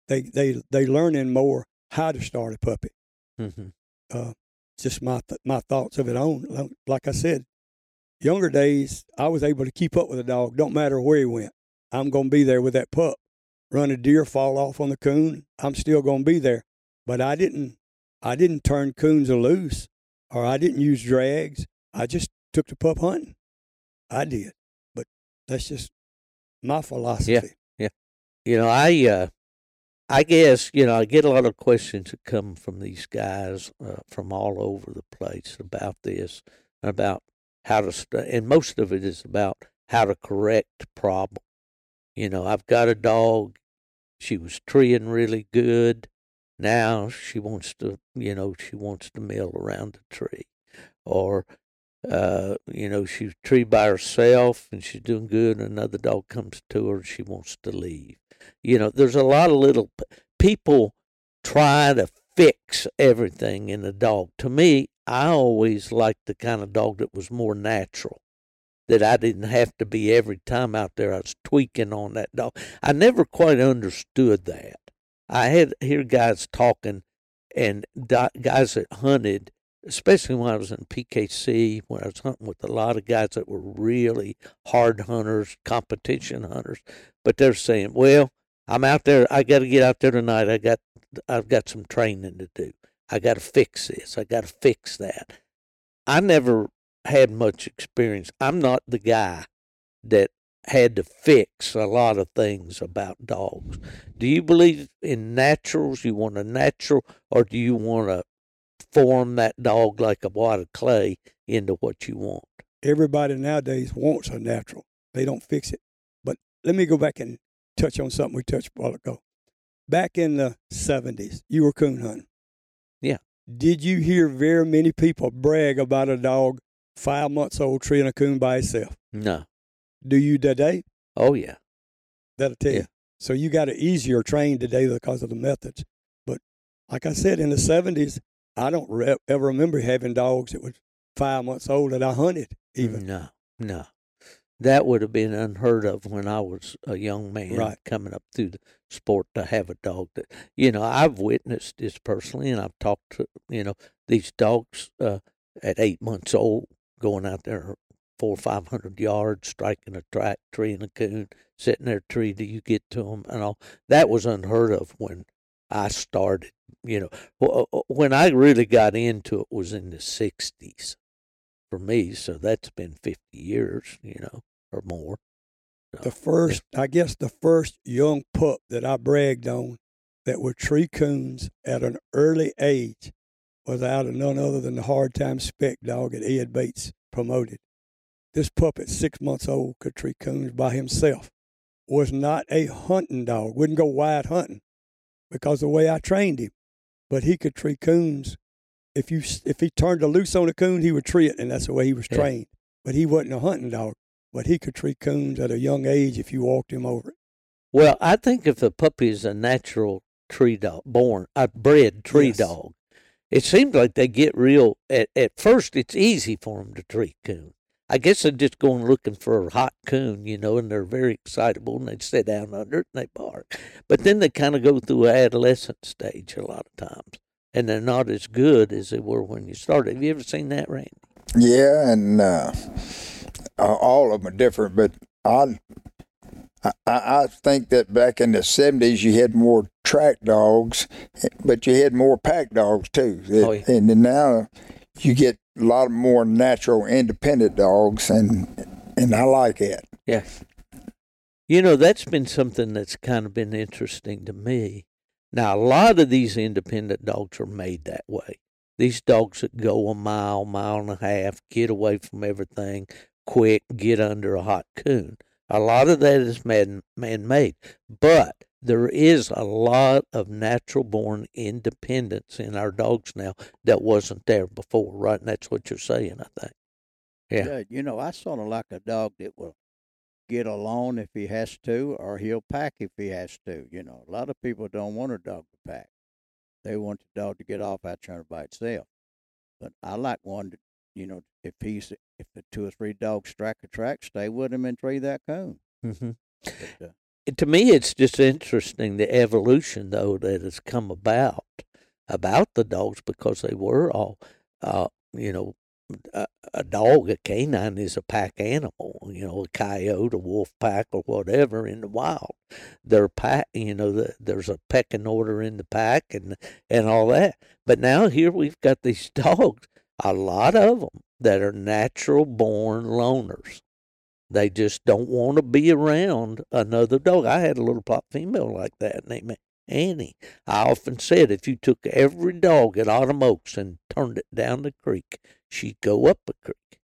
They they they learning more how to start a puppy. hmm Uh, just my th- my thoughts of it on. Like- Like I said, younger days I was able to keep up with a dog. Don't matter where he went, I'm gonna be there with that pup. Run a deer, fall off on the coon, I'm still gonna be there. But I didn't I didn't turn coons loose, or I didn't use drags. I just took the pup hunting. I did, but that's just my philosophy. Yeah, Yeah. You know, I uh, I guess you know I get a lot of questions that come from these guys uh, from all over the place about this, about how to, st- and most of it is about how to correct problem. You know, I've got a dog. She was treeing really good. Now she wants to, you know, she wants to mill around the tree, or uh, you know, she's tree by herself and she's doing good, another dog comes to her and she wants to leave. You know, there's a lot of little people try to fix everything in a dog. To me, I always liked the kind of dog that was more natural. That I didn't have to be every time out there. I was tweaking on that dog. I never quite understood that. I had hear guys talking, and guys that hunted especially when I was in PKC, when I was hunting with a lot of guys that were really hard hunters, competition hunters. But they're saying, "Well, I'm out there. I got to get out there tonight. I got, I've got some training to do. I got to fix this. I got to fix that." I never had much experience. I'm not the guy that had to fix a lot of things about dogs. Do you believe in naturals? You want a natural, or do you want to form that dog like a wad of clay into what you want? Everybody nowadays wants a natural. They don't fix it. But let me go back and touch on something we touched a while ago. Back in the 70s, you were coon hunting. Yeah. Did you hear very many people brag about a dog five months old treeing a coon by itself? No. Do you today? Oh yeah. That'll tell Yeah. you. So you got an easier train today because of the methods. But like I said, in the 70s, I don't re- ever remember having dogs that was five months old that I hunted even. No, no. That would have been unheard of when I was a young man Right. coming up through the sport to have a dog that, you know, I've witnessed this personally and I've talked to, you know, these dogs uh, at eight months old going out there four or five hundred yards, striking a track tree and a coon, sitting there tree till you get to them and all. That was unheard of when I started, you know. Uh, When I really got into it was in the 60s for me. So that's been 50 years, you know, or more. The first, I guess, the first young pup that I bragged on that were tree coons at an early age was out of none other than the hard time spec dog that Ed Bates promoted. This pup at six months old could tree coons by himself. Was not a hunting dog. Wouldn't go wide hunting because the way I trained him. But he could tree coons. If you if he turned a loose on a coon, he would tree it, and that's the way he was Yeah. trained. But he wasn't a hunting dog. But he could tree coons at a young age if you walked him over it. Well, I think if the puppy is a natural tree dog, born, a bred tree Yes. dog, it seems like they get real. At, at first, it's easy for them to tree coon. I guess they're just going looking for a hot coon, you know, and they're very excitable and they sit down under it and they bark. But then they kind of go through an adolescent stage a lot of times, and they're not as good as they were when you started. Have you ever seen that, Randy? Yeah, and uh, all of them are different, but I, I, I think that back in the seventies you had more track dogs, but you had more pack dogs too. Oh, yeah. And then now you get a lot of more natural, independent dogs, and and I like it. Yeah. You know, that's been something that's kind of been interesting to me. Now, a lot of these independent dogs are made that way. These dogs that go a mile, mile and a half, get away from everything quick, get under a hot coon. A lot of that is man made, but there is a lot of natural born independence in our dogs now that wasn't there before, right? And that's what you're saying, I think. Yeah. Yeah, you know, I sort of like a dog that will get alone if he has to, or he'll pack if he has to. You know, a lot of people don't want a dog to pack; they want the dog to get off out there by itself. But I like one that, you know, if he's if the two or three dogs strike a track, stay with him and tree that cone. hmm But, uh, to me it's just interesting the evolution though that has come about about the dogs because they were all uh you know a, a dog a canine is a pack animal you know a coyote a wolf pack or whatever in the wild. They're pack you know the, there's a pecking order in the pack and and all that. But now here we've got these dogs a lot of them that are natural born loners they just don't want to be around another dog. I had a little pop female like that named Annie. I often said if you took every dog at Autumn Oaks and turned it down the creek, she'd go up a creek.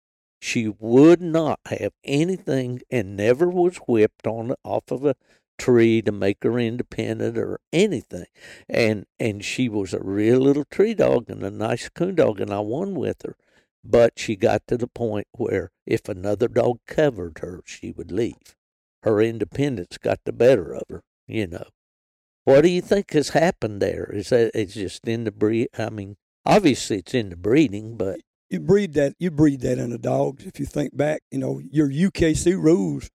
She would not have anything and never was whipped on off of a tree to make her independent or anything. And and she was a real little tree dog and a nice coon dog and I won with her. But she got to the point where if another dog covered her, she would leave. Her independence got the better of her, you know. What do you think has happened there? Is that it's just in the breed? I mean, obviously it's in the breeding, but You breed that. You breed that in the dogs. If you think back, you know your UKC rules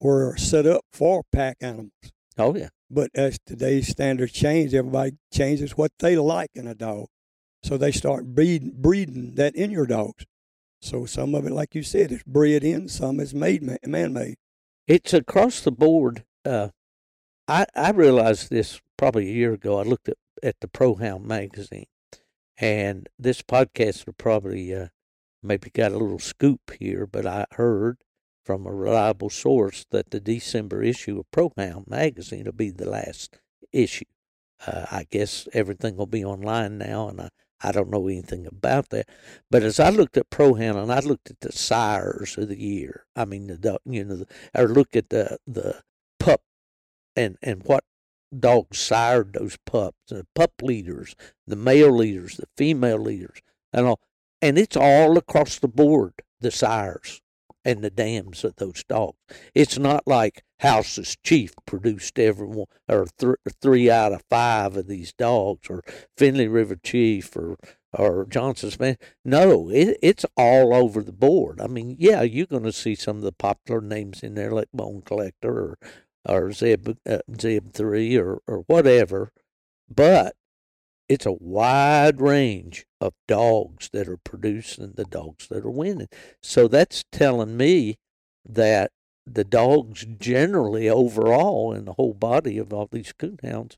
were set up for pack animals. oh yeah, But as today's standards change, everybody changes what they like in a dog. So they start breed, breeding that in your dogs. So some of it, like you said, is bred in, some is made man made. It's across the board. Uh, I I realized this probably a year ago. I looked at at the Pro Hound magazine, and this podcast will probably uh, maybe got a little scoop here, but I heard from a reliable source that the December issue of Pro Hound magazine will be the last issue. Uh, I guess everything will be online now, and I, I don't know anything about that. But as I looked at Pro Hound and I looked at the sires of the year, I mean, the you know, or look at the the pup and and what dogs sired those pups, the pup leaders, the male leaders, the female leaders, and all, and it's all across the board. The sires and the dams of those dogs. It's not like House's Chief produced every one or th- three out of five of these dogs, or Finley River Chief, or or Johnson's Man. No, it, it's all over the board. I mean, yeah, you're going to see some of the popular names in there, like Bone Collector or or Zeb uh, Zeb Three or or whatever, but it's a wide range of dogs that are producing the dogs that are winning. So that's telling me that the dogs generally overall in the whole body of all these coonhounds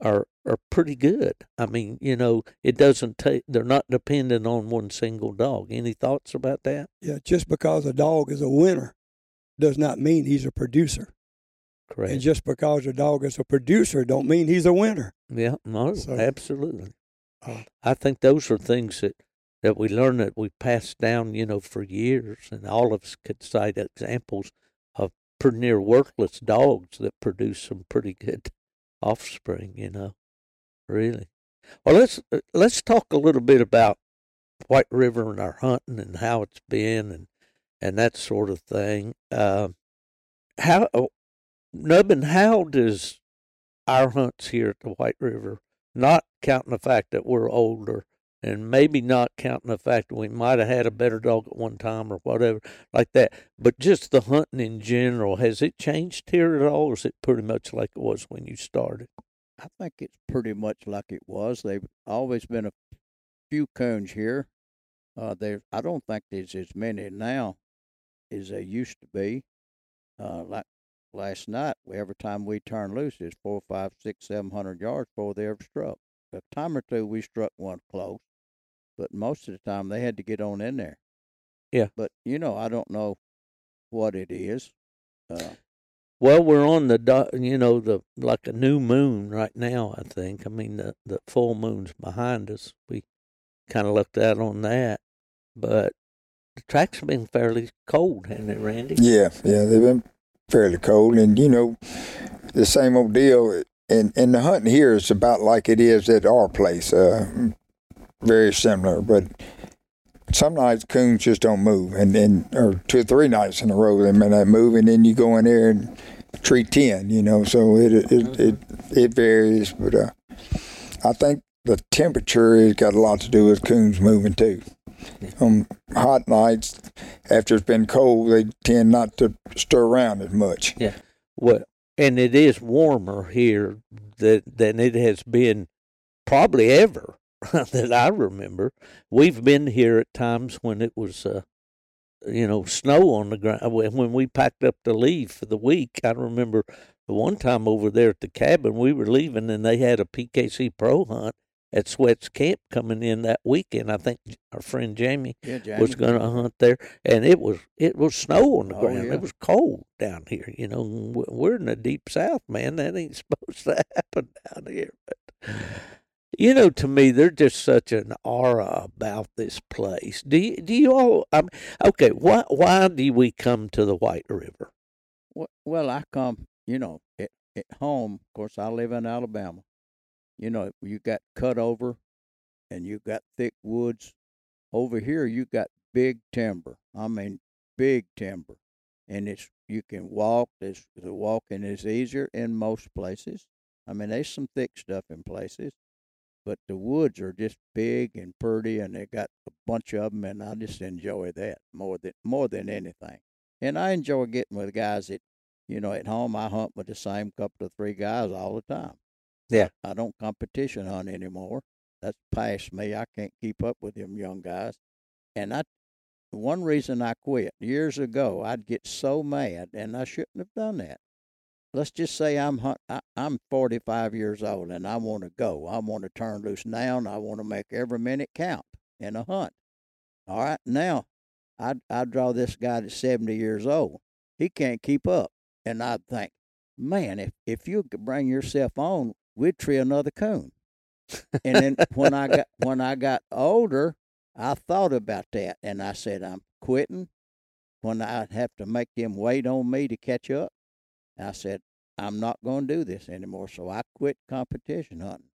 are are pretty good. I mean, you know, it doesn't take they're not dependent on one single dog. Any thoughts about that? Yeah, just because a dog is a winner does not mean he's a producer. Correct. And just because a dog is a producer don't mean he's a winner. Yeah, no, so, absolutely. Uh, I think those are things that, that we learn that we passed down, you know, for years, and all of us could cite examples of pretty near worthless dogs that produce some pretty good offspring, you know, really. Well, let's uh, let's talk a little bit about White River and our hunting and how it's been and and that sort of thing. Uh, how Nubbin, how does our hunts here at the White River, not counting the fact that we're older, and maybe not counting the fact that we might have had a better dog at one time or whatever like that, but just the hunting in general, has it changed here at all, or is it pretty much like it was when you started? I think it's pretty much like it was. They've always been a few coons here. Uh, there, I don't think there's as many now as there used to be. Uh, like last night, every time we turned loose, it's four, five, six, seven hundred yards before they ever struck. A time or two, we struck one close, but most of the time they had to get on in there. Yeah. But you know, I don't know what it is. Uh, well, we're on the you know the like a new moon right now. I think. I mean the the full moon's behind us. We kind of looked out on that, but the tracks have been fairly cold, haven't they, Randy? Yeah, yeah, they've been fairly cold. And, you know, the same old deal. And, and the hunting here is about like it is at our place, uh, very similar. But some nights coons just don't move, and then or two or three nights in a row they may not move, and then you go in there and treat ten, you know. So it it it it, it varies, but uh, I think the temperature has got a lot to do with coons moving too. On hot nights, after it's been cold, they tend not to stir around as much. Yeah. Well, and it is warmer here that, than it has been probably ever that I remember. We've been here at times when it was, uh, you know, snow on the ground. When we packed up to leave for the week, I remember the one time over there at the cabin, we were leaving and they had a PKC Pro hunt at Sweat's Camp coming in that weekend. I think our friend Jamie, yeah, Jamie. was going to hunt there, and it was it was snow on the Oh, ground. yeah. It was cold down here. You know, we're in the deep south, man. That ain't supposed to happen down here. But you know, to me, there's just such an aura about this place. Do you, do you all? Um, okay, why why do we come to the White River? Well, well, I come, you know, at, at home. Of course, I live in Alabama. You know, you got cut over, and you got thick woods. Over here, you got big timber. I mean, big timber, and it's you can walk. This the walking is easier in most places. I mean, there's some thick stuff in places, but the woods are just big and pretty, and they got a bunch of them, and I just enjoy that more than more than anything. And I enjoy getting with guys that you know, at home I hunt with the same couple of three guys all the time. Yeah. I don't competition hunt anymore. that's past me. I can't keep up with them young guys. And I, one reason I quit years ago, I'd get so mad, and I shouldn't have done that. Let's just say I'm hunt, I, I'm 45 years old and I want to go. I want to turn loose now, and I want to make every minute count in a hunt. All right, now I I draw this guy that's 70 years old. He can't keep up, and I'd think, man, if if you could bring yourself on, we'd tree another coon. and then when I got when I got older, I thought about that, and I said, I'm quitting. When I have to make them wait on me to catch up, I said, I'm not going to do this anymore. So I quit competition hunting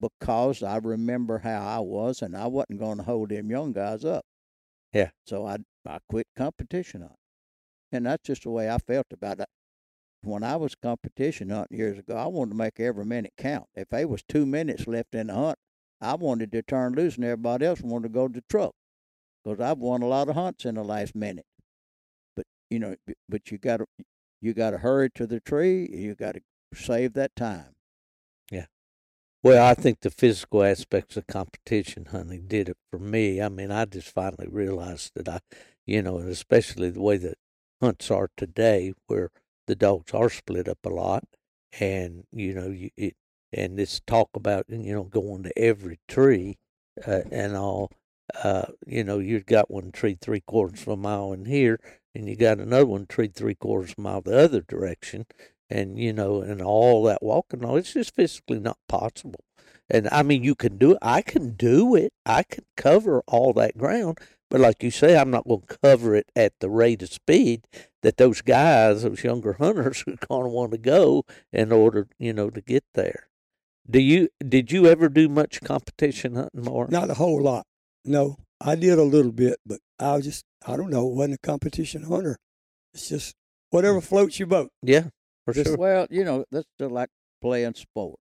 because I remember how I was, and I wasn't going to hold them young guys up. Yeah. So I I quit competition hunting, and that's just the way I felt about it. When I was competition hunting years ago, I wanted to make every minute count. If there was two minutes left in the hunt, I wanted to turn loose, and everybody else wanted to go to the truck because I've won a lot of hunts in the last minute. But you know, but you got to you got to hurry to the tree. You got to save that time. Yeah. Well, I think the physical aspects of competition hunting did it for me. I mean, I just finally realized that I, you know, and especially the way that hunts are today, where the dogs are split up a lot, and you know, you it, and this talk about you know going to every tree uh, and all. Uh, you know, you've got one tree three quarters of a mile in here, and you got another one tree three quarters of a mile the other direction, and you know, and all that walking. all it's just physically not possible. And I mean, you can do it. I can do it. I can cover all that ground. But like you say, I'm not going to cover it at the rate of speed that those guys, those younger hunters, are going to want to go in order, you know, to get there. Do you did you ever do much competition hunting more? Not a whole lot. No, I did a little bit, but I was just I don't know. wasn't a competition hunter. It's just whatever mm. floats your boat. Yeah, for Just- sure. Well, you know, that's just like playing sport.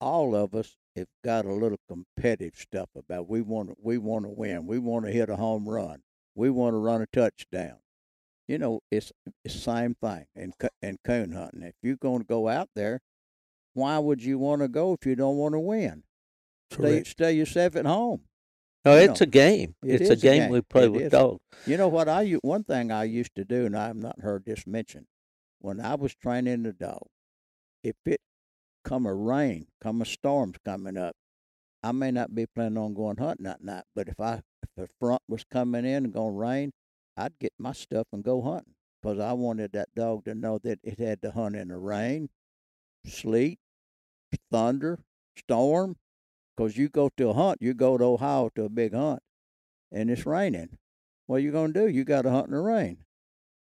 All of us have got a little competitive stuff about we want to we want to win. We want to hit a home run. We want to run a touchdown. You know, it's the same thing in in coon hunting. If you're going to go out there, why would you want to go if you don't want to win? Stay Correct. stay yourself at home. No, you it's know, a game. it it's a is a game, game. we play It with is. dogs. You know what I one thing I used to do, and I have not heard this mentioned. When I was training the dog, if it come a rain, come a storm's coming up, I may not be planning on going hunting that night. But if I if the front was coming in and going to rain, I'd get my stuff and go hunting because I wanted that dog to know that it had to hunt in the rain, sleet, thunder, storm. Because you go to a hunt, you go to Ohio to a big hunt, and it's raining. What are you gonna do? You got to hunt in the rain.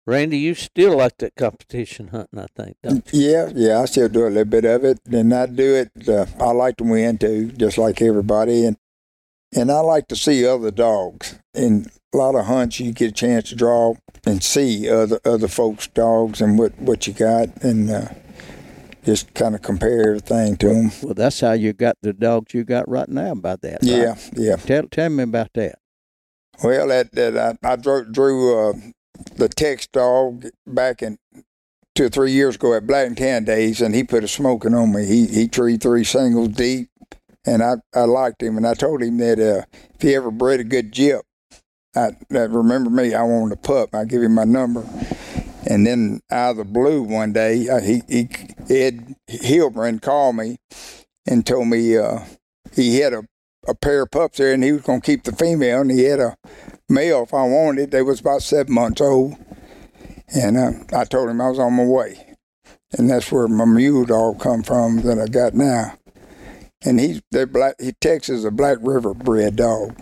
Randy, you still like that competition hunting, I think. Don't you? Yeah, yeah, I still do a little bit of it, and I do it. Uh, I like to win too, just like everybody, and and I like to see other dogs. In a lot of hunts, you get a chance to draw and see other other folks' dogs and what what you got, and uh, just kind of compare everything to them. Well, that's how you got the dogs you got right now. About that, right? Yeah, yeah. Tell tell me about that. Well, that that I, I drew, drew uh, the Tex dog back in two or three years ago at Black and Tan days, and he put a smoking on me. He he treed three singles deep, and I I liked him, and I told him that uh, if he ever bred a good jip, I that remember me, I wanted a pup. I give him my number. And then out of the blue one day, uh, he, he Ed Hilbrand called me and told me uh, he had a, a pair of pups there, and he was going to keep the female, and he had a male if I wanted. They was about seven months old, and uh, I told him I was on my way, and that's where my mule dog come from that I got now. And he's they're black. He Texas a Black River bred dog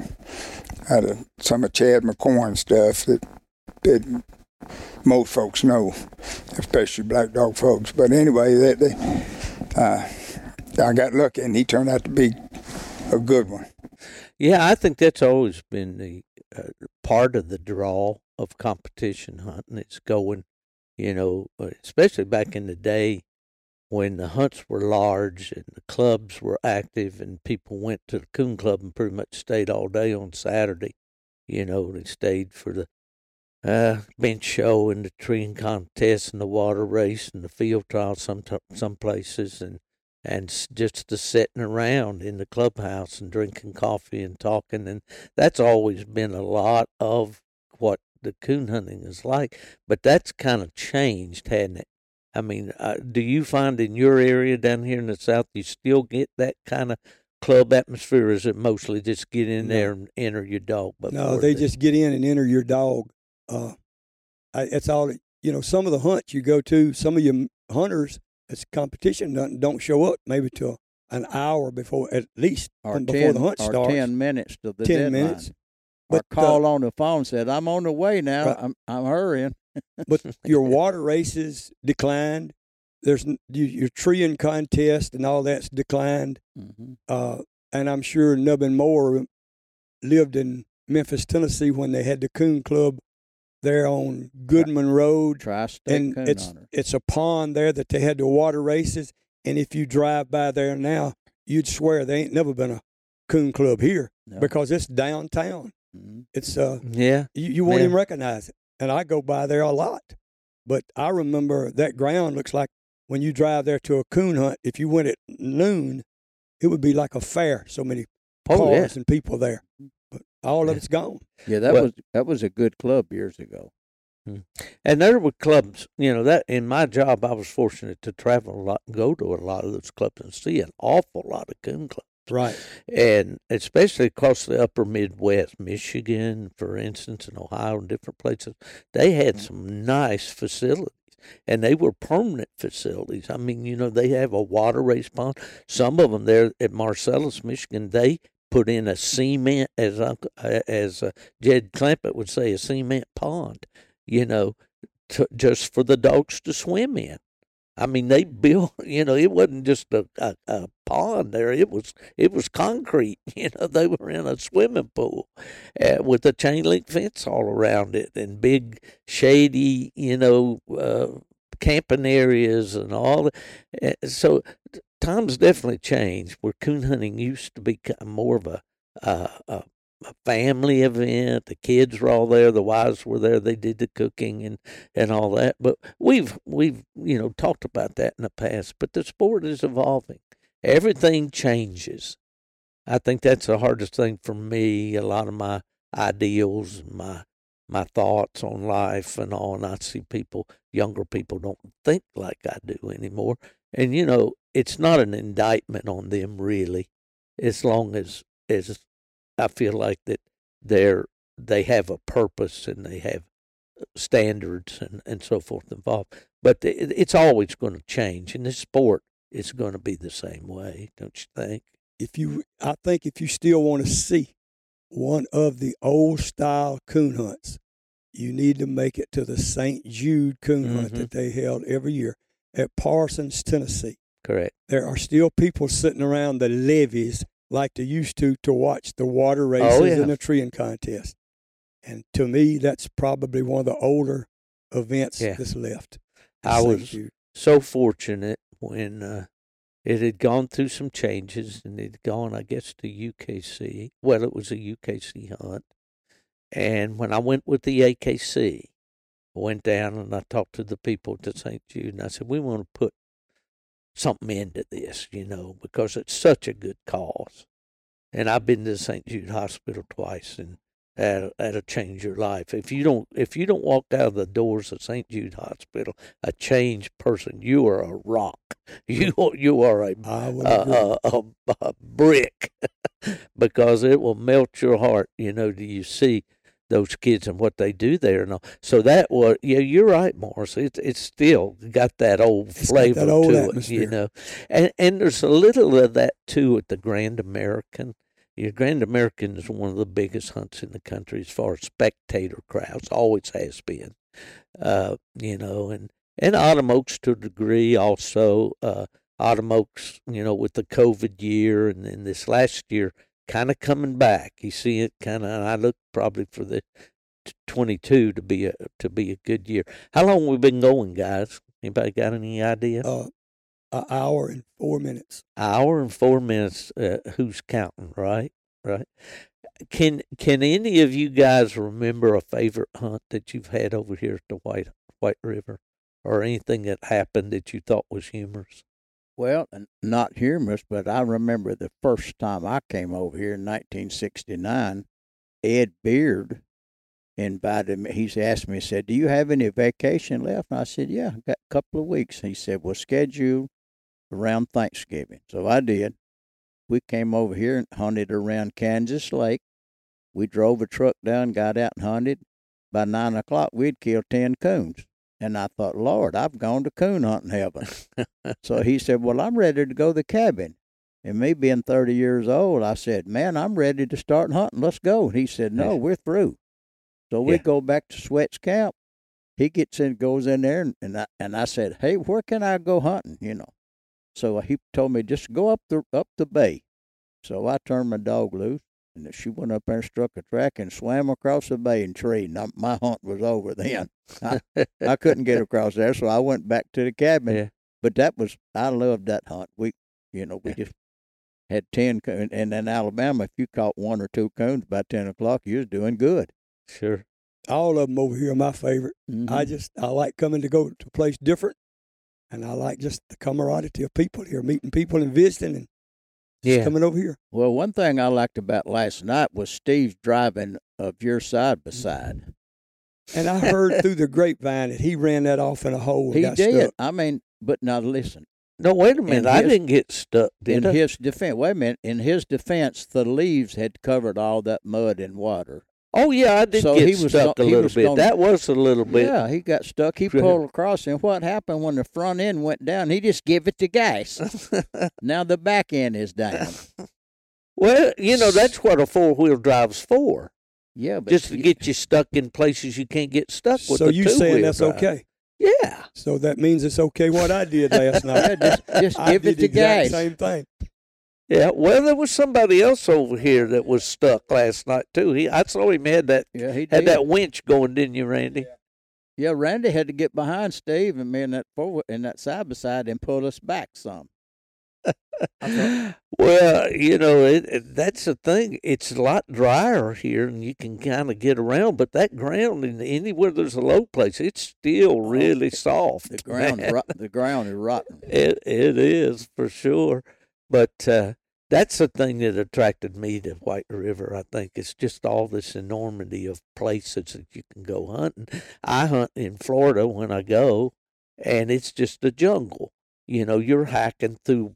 out of some of Chad McCorn stuff that that most folks know, especially black dog folks. But anyway, they, they uh, I got lucky, and he turned out to be a good one. Yeah, I think that's always been the part of the draw of competition hunting. It's going, you know, uh, especially back in the day when the hunts were large and the clubs were active and people went to the coon club and pretty much stayed all day on Saturday. You know, they stayed for the uh, bench show and the treeing contest and the water race and the field trial some t- some places and and just the sitting around in the clubhouse and drinking coffee and talking, and that's always been a lot of what the coon hunting is like. But that's kind of changed, hadn't it? I mean, uh, do you find in your area down here in the south you still get that kind of club atmosphere? Or is it mostly just get in No. there and enter your dog? No, they the- just get in and enter your dog. Uh, I, it's all you know. Some of the hunts you go to, some of your hunters, it's competition don't, don't show up maybe till an hour before, at least Or before ten, the hunt or starts. ten minutes to the 10 deadline. minutes. Or But, uh, call on the phone said, "I'm on the way now. Right. I'm I'm hurrying." but your water races declined. There's your treeing contest and all that's declined. hmm Uh, and I'm sure Nubbin Moore lived in Memphis, Tennessee when they had the Coon Club there on Goodman Road. Tri-state and coon it's hunter. it's a pond there that they had the water races. And if you drive by there now, you'd swear there ain't never been a coon club here No. because it's downtown. Mhm. It's uh yeah. you, you won't Yeah. even recognize it. And I go by there a lot. But I remember that ground looks like when you drive there to a coon hunt, if you went at noon, it would be like a fair. So many Oh cars yeah. and people there. All of it's gone. Yeah, that Well- was that was a good club years ago. Hmm. And there were clubs, you know, that in my job, I was fortunate to travel a lot and go to a lot of those clubs and see an awful lot of coon clubs. Right. And especially across the upper Midwest, Michigan, for instance, and Ohio and different places, they had mm. some nice facilities. And they were permanent facilities. I mean, you know, they have a water race pond. Some of them there at Marcellus, Michigan, they put in a cement, as Uncle, uh, as uh, Jed Clampett would say, a cement pond you know, to, just for the dogs to swim in. I mean, they built, you know, it wasn't just a, a, a pond there. It was it was concrete. You know, they were in a swimming pool uh, with a chain link fence all around it and big shady, you know, uh, camping areas and all. Uh, so times definitely changed. Where coon hunting used to be more of a, uh, a a family event. The kids were all there. The wives were there. They did the cooking and, and all that. But we've we've you know talked about that in the past. But the sport is evolving. Everything changes. I think that's the hardest thing for me. A lot of my ideals, my my thoughts on life and all, and I see people, younger people, don't think like I do anymore. And you know, it's not an indictment on them really, as long as as I feel like that they're they have a purpose and they have standards and, and so forth involved. But it, it's always going to change, and this sport is going to be the same way, don't you think? If you I think if you still want to see one of the old style coon hunts, you need to make it to the St. Jude coon hunt Mhm. that they held every year at Parsons, Tennessee. Correct. there are still people sitting around the levees like they used to to watch the water races Oh, yeah. and the treeing contest. And to me, that's probably one of the older events Yeah. that's left. I was so fortunate when uh, it had gone through some changes and it had gone, I guess, to UKC. Well, it was a UKC hunt. And when I went with the AKC, I went down and I talked to the people at St. Jude and I said, we want to put something into this, you know, because it's such a good cause. And I've been to St. Jude Hospital twice and that'll, that'll change your life. If you don't if you don't walk out of the doors of St. Jude Hospital a changed person, you are a rock. You you are a a, a, a brick because it will melt your heart. You know, do you see those kids and what they do there and all? So that was yeah, you're right, Morris. It's it's still got that old It's flavor that old to it, you know, and and there's a little of that too at the Grand American. Your Grand American is one of the biggest hunts in the country as far as spectator crowds. Always has been, uh, you know, and and Autumn Oaks to a degree also. Uh, Autumn Oaks, you know, with the COVID year and then this last year, kind of coming back. You see it kind of. I look probably for the 22 to be a to be a good year. How long we been going, guys? Anybody got any idea? uh, an hour and four minutes. hour and four minutes. Uh, who's counting? Right, right. Can Can any of you guys remember a favorite hunt that you've had over here at the White White River, or anything that happened that you thought was humorous? Well, not humorous, but I remember the first time I came over here in 1969. Ed Beard invited me. He's asked me, he said, "Do you have any vacation left?" And I said, "Yeah, I got a couple of weeks." He said, "Well, schedule around Thanksgiving." So I did. We came over here and hunted around Kansas Lake. We drove a truck down, got out and hunted. By nine o'clock, we'd killed ten coons. And I thought, Lord, I've gone to coon hunting heaven. so he said, Well, I'm ready to go to the cabin. And me being 30 years old, I said, Man, I'm ready to start hunting. Let's go. And he said, No, Yeah. we're through. So we Yeah. go back to Sweat's camp. He gets in, goes in there, and, and I and I said, Hey, where can I go hunting? You know. So he told me just go up the up the bay. So I turned my dog loose, and she went up there and struck a track and swam across the bay and tree. And I, my hunt was over then. I, I couldn't get across there, so I went back to the cabin. Yeah. But that was I loved that hunt. We, you know, we Yeah. just had ten, coon- and in Alabama, if you caught one or two coons by ten o'clock, you was doing good. Sure. All of them over here are my favorite. Mm-hmm. I just I like coming to go to a place different, and I like just the camaraderie of people here, meeting people and visiting, and just Yeah. coming over here. Well, one thing I liked about last night was Steve's driving of your side by side. And I heard through the grapevine that he ran that off in a hole. and He got did. Stuck. I mean, but now listen. No, wait a minute. I his- didn't get stuck, In I? his defense, wait a minute. In his defense, the leaves had covered all that mud and water. Oh, yeah, I did So get he was stuck a little bit. gonna- that was a little bit. Yeah, he got stuck. He pulled across, and what happened when the front end went down? He just gave it to gas. now the back end is down. well, you know, that's what a four wheel drive's for. Yeah, but just to you- get you stuck in places you can't get stuck with So the you saying two-wheel that's drive. okay? Yeah. So that means it's okay what I did last night. Yeah, just, just I give did it the to exact gas. Same thing. Yeah, well, there was somebody else over here that was stuck last night too. He, I saw him had that Yeah, he had did. that winch going, didn't you, Randy? Yeah, Randy had to get behind Steve and me in that forward in that side by side and pull us back some. well, you know, it, it, that's the thing. It's a lot drier here, and you can kind of get around. But that ground, in anywhere there's a low place, it's still really soft. Oh, The ground, rot, the ground is rotten. It it is for sure, but uh, that's the thing that attracted me to White River. I think it's just all this enormity of places that you can go hunting. I hunt in Florida when I go, and it's just a jungle. You know, you're hiking through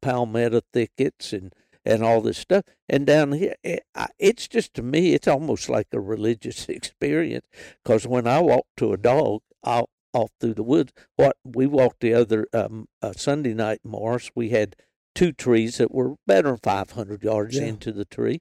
palmetto thickets and and all this stuff. And down here, it, it's just to me, it's almost like a religious experience. Because when I walk to a dog, I'll off through the woods. What we walked the other um, uh, Sunday night, Morris, we had two trees that were better than 500 yards Yeah. into the tree,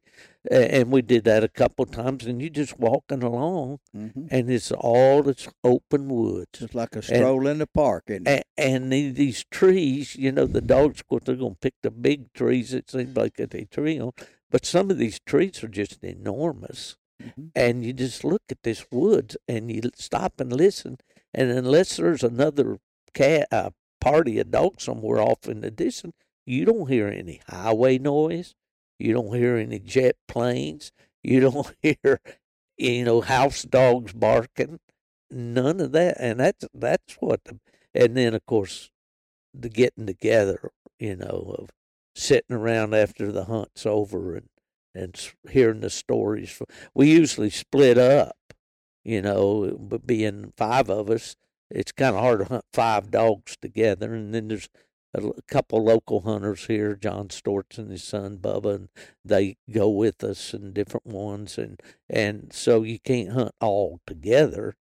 and we did that a couple times. And you're just walking along, hmm and it's all this open woods. Just like a stroll in the park, isn't it? And, and these trees, you know, the dogs, of course, they're going to pick the big trees. It seems like that they tree on, but some of these trees are just enormous Mhm. and you just look at this woods and you stop and listen and unless there's another cat uh, party of dogs somewhere off in the distance you don't hear any highway noise you don't hear any jet planes you don't hear you know house dogs barking none of that and that's that's what the and then of course the getting together you know of sitting around after the hunt's over and and hearing the stories. We usually split up, you know, but being five of us, it's kind of hard to hunt five dogs together. And then there's a couple local hunters here, John Storts and his son Bubba, and they go with us and different ones, and and so you can't hunt all together.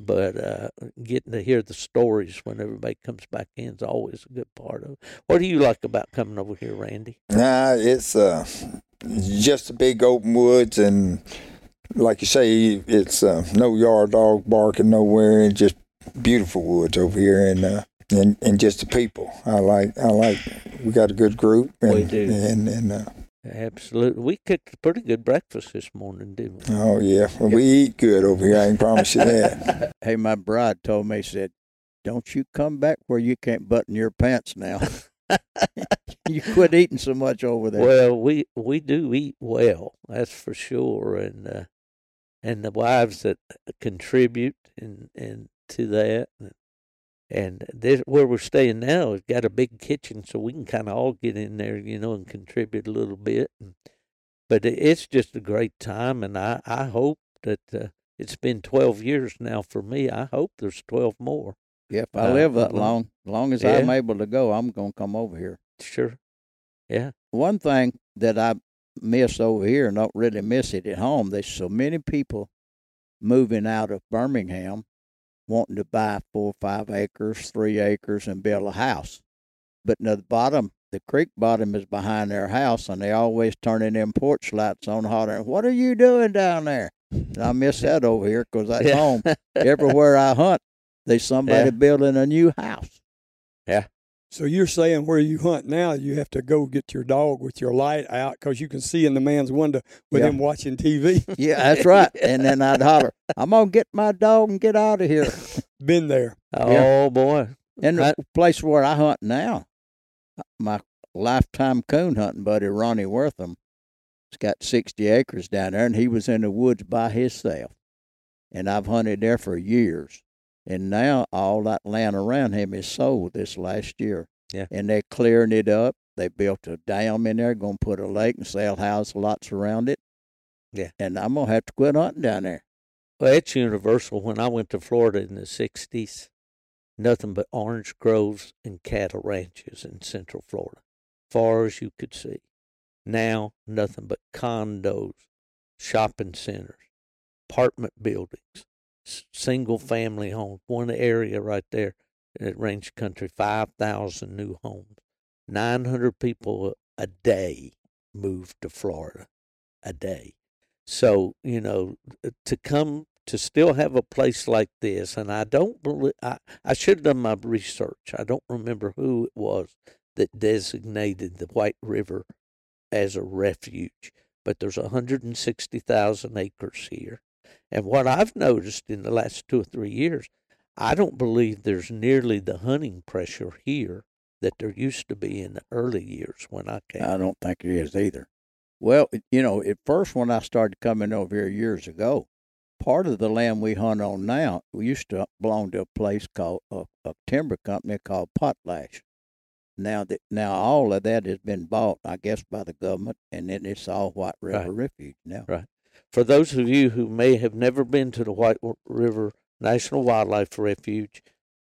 But uh, getting to hear the stories when everybody comes back in is always a good part of it. What do you like about coming over here, Randy? Nah, it's uh, just a big open woods, and like you say, it's uh, no yard dog barking nowhere, and just beautiful woods over here, and uh, and and just the people. I like, I like. We got a good group, and We do. and and uh, Absolutely. We cooked a pretty good breakfast this morning, didn't we? oh yeah, well, we eat good over here. I can promise you that. Hey, my bride told me, said, "Don't you come back where you can't button your pants now. you quit eating so much over there." Well, we we do eat well, that's for sure, and uh, and the wives that contribute and and to that, And this where we're staying now has got a big kitchen, so we can kind of all get in there, you know, and contribute a little bit. And, but it's just a great time, and I I hope that uh, it's been twelve years now for me. I hope there's twelve more. Yeah, if I Uh, live that well, long, long as yeah. I'm able to go, I'm gonna come over here. Sure. Yeah. One thing that I miss over here and don't really miss it at home, there's so many people moving out of Birmingham wanting to buy four or five acres, three acres, and build a house. But near the bottom, the creek bottom is behind their house, and they always turning them porch lights on, hollering, "What are you doing down there?" And I miss that over here because at Yeah. home, everywhere I hunt, there's somebody Yeah. building a new house. So you're saying where you hunt now, you have to go get your dog with your light out because you can see in the man's window with Yeah. him watching TV. Yeah, that's right. And then I'd holler, "I'm gonna get my dog and get out of here." Been there. Oh, oh boy. And the place where I hunt now, my lifetime coon hunting buddy Ronnie Wortham, has got sixty acres down there, and he was in the woods by himself. And I've hunted there for years. And now all that land around him is sold this last year. Yeah. And they're clearing it up. They built a dam in there, gonna put a lake and sell house lots around it. Yeah. And I'm gonna have to quit hunting down there. Well, it's universal. When I went to Florida in the '60s, nothing but orange groves and cattle ranches in Central Florida, far as you could see. Now, nothing but condos, shopping centers, apartment buildings, single family homes. One area right there at Range Country, 5,000 new homes. 900 people a day move to Florida a day. So, you know, uh, to come to still have a place like this, and I don't believe, I, I should have done my research. I don't remember who it was that designated the White River as a refuge, but there's 160,000 acres here. And what I've noticed in the last two or three years, I don't believe there's nearly the hunting pressure here that there used to be in the early years when I came. I don't think it is either. Well, you know, at first when I started coming over here years ago, part of the land we hunt on now, we used to belong to a place called a, a timber company called Potlatch. Now that now all of that has been bought, I guess, by the government, and then it's all White River Refuge now. Right. For those of you who may have never been to the White River National Wildlife Refuge,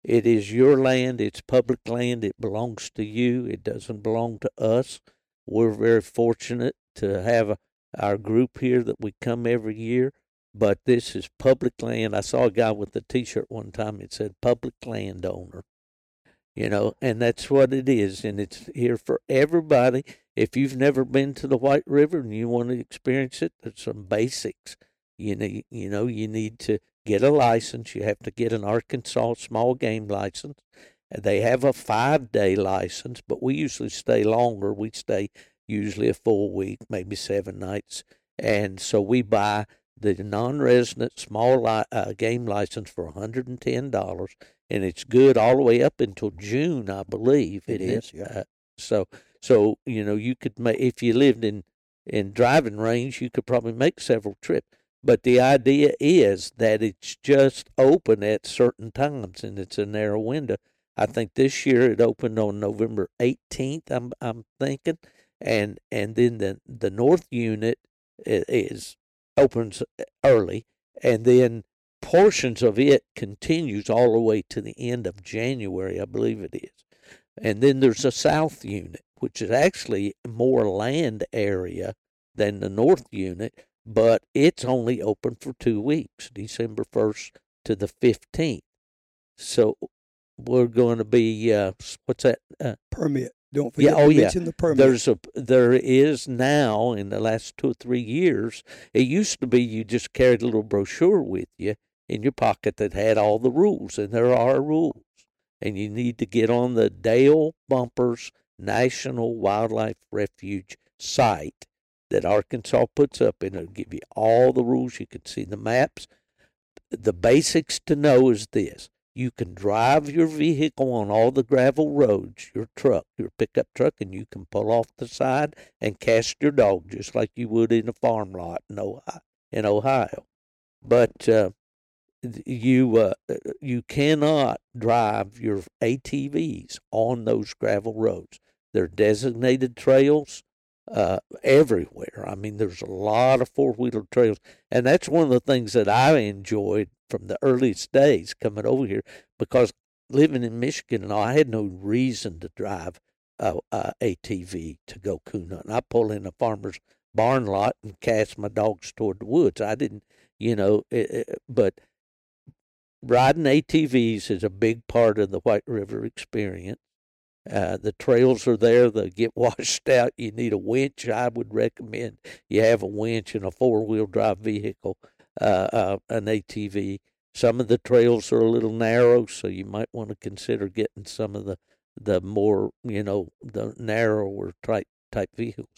it is your land. It's public land. It belongs to you. It doesn't belong to us. We're very fortunate to have our group here that we come every year, but this is public land. I saw a guy with a T-shirt one time. It said "public landowner," you know, and that's what it is, and it's here for everybody. If you've never been to the White River and you want to experience it, there's some basics. You need, you know, you need to get a license. You have to get an Arkansas small game license. They have a five day license, but we usually stay longer. We stay usually a full week, maybe seven nights. And so we buy the non resident small li- uh, game license for $110. And it's good all the way up until June, I believe. It is, yeah. Uh, so, so you know, you could make if you lived in in driving range, you could probably make several trips. But the idea is that it's just open at certain times, and it's a narrow window. I think this year it opened on November 18th. I'm I'm thinking, and and then the the north unit is opens early, and then portions of it continues all the way to the end of January, I believe it is. And then there's a south unit, which is actually more land area than the north unit, but it's only open for two weeks, December 1st to the 15th. So we're going to be, uh, what's that? Uh, Permit. Don't Yeah, forget oh, to yeah. mention the permit. there's a there is now in the last two or three years. It used to be you just carried a little brochure with you in your pocket that had all the rules, and there are rules, and you need to get on the Dale Bumpers National Wildlife Refuge site that Arkansas puts up, and it'll give you all the rules. You can see the maps. The basics to know is this: you can drive your vehicle on all the gravel roads, your truck, your pickup truck, and you can pull off the side and cast your dog just like you would in a farm lot in Ohio. In Ohio. But uh, you uh, you cannot drive your ATVs on those gravel roads. They're designated trails uh, everywhere. I mean, there's a lot of four wheeler trails, and that's one of the things that I enjoyed from the earliest days coming over here because living in Michigan and I had no reason to drive a, a ATV to go coon hunting. I pull in a farmer's barn lot and cast my dogs toward the woods. I didn't, you know, it, it, but riding ATVs is a big part of the White River experience. Uh, the trails are there. They get washed out. You need a winch. I would recommend you have a winch and a four wheel drive vehicle, uh, uh, an ATV. Some of the trails are a little narrow, so you might want to consider getting some of the the more you know the narrower type type vehicles.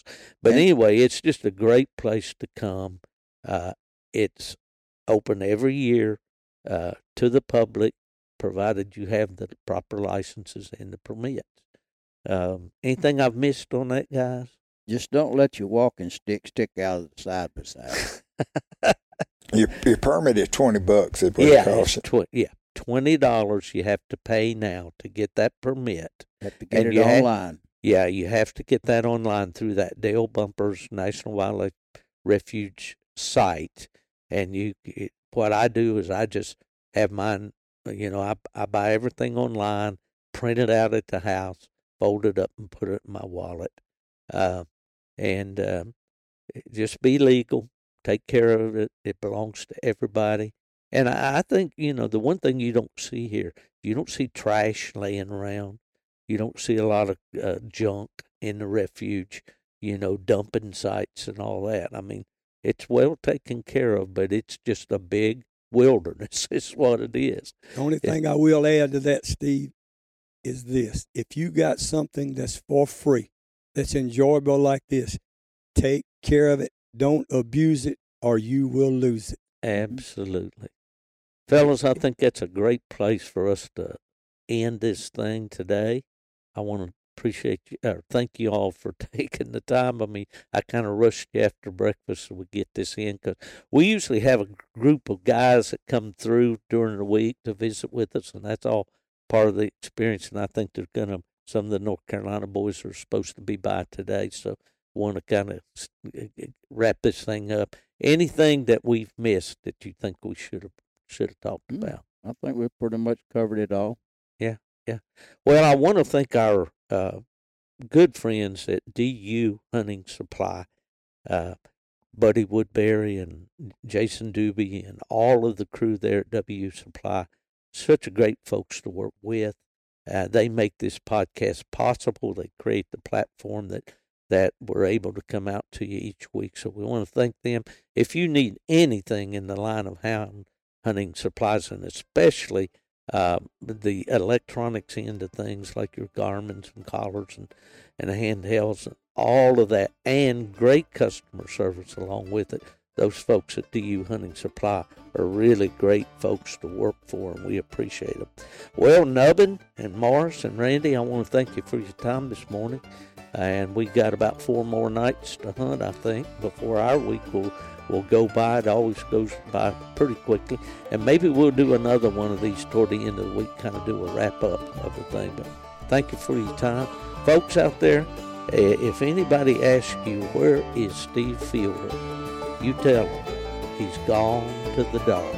But And- anyway, it's just a great place to come. Uh, it's open every year uh, to the public, provided you have the proper licenses and the permits. Um, anything I've missed on that, guys? Just don't let your walking stick stick out of the side by side. Your, your permit is twenty bucks. Is yeah, it costs. it's tw- yeah, twenty dollars you have to pay now to get that permit. Have to get And it you ha- online. Yeah, you have to get that online through that Dale Bumpers National Wildlife Refuge site. And you, it, what I do is I just have mine. You know, I I buy everything online, print it out at the house, fold it up, and put it in my wallet. Uh, and um, just be legal. Take care of it. It belongs to everybody. And I, I think you know the one thing you don't see here, you don't see trash laying around. You don't see a lot of uh, junk in the refuge, you know, dumping sites and all that. I mean, it's well taken care of, but it's just a big wilderness. Is what it is. The only thing I will add to that, Steve, is this: if you got something that's for free, that's enjoyable like this, take care of it. Don't abuse it, or you will lose it. Absolutely, fellas. I think that's a great place for us to end this thing today. I want to appreciate you, or thank you all for taking the time. I mean, I kind of rushed you after breakfast so we get this in because we usually have a group of guys that come through during the week to visit with us, and that's all part of the experience. And I think there's gonna some of the North Carolina boys are supposed to be by today, so want to kind of wrap this thing up. Anything that we've missed that you think we should have should have talked Mm. about? I think we've pretty much covered it all. Yeah, yeah. Well, I want to thank our uh, good friends at DU Hunting Supply, uh, Buddy Woodbury and Jason Doobie, and all of the crew there at W Supply. Such a great folks to work with. Uh, they make this podcast possible. They create the platform that that we're able to come out to you each week. So we want to thank them. If you need anything in the line of hound hunting supplies, and especially uh, the electronics end of things like your Garmins and collars and, and handhelds and all of that, and great customer service along with it. Those folks at DU Hunting Supply are really great folks to work for, and we appreciate them. Well, Nubbin and Morris and Randy, I want to thank you for your time this morning. And we got about four more nights to hunt, I think, before our week will will go by. It always goes by pretty quickly. And maybe we'll do another one of these toward the end of the week, kind of do a wrap up of the thing. But thank you for your time. Folks out there, eh, if anybody asks you, where is Steve Fielder? You tell them he's gone to the dog.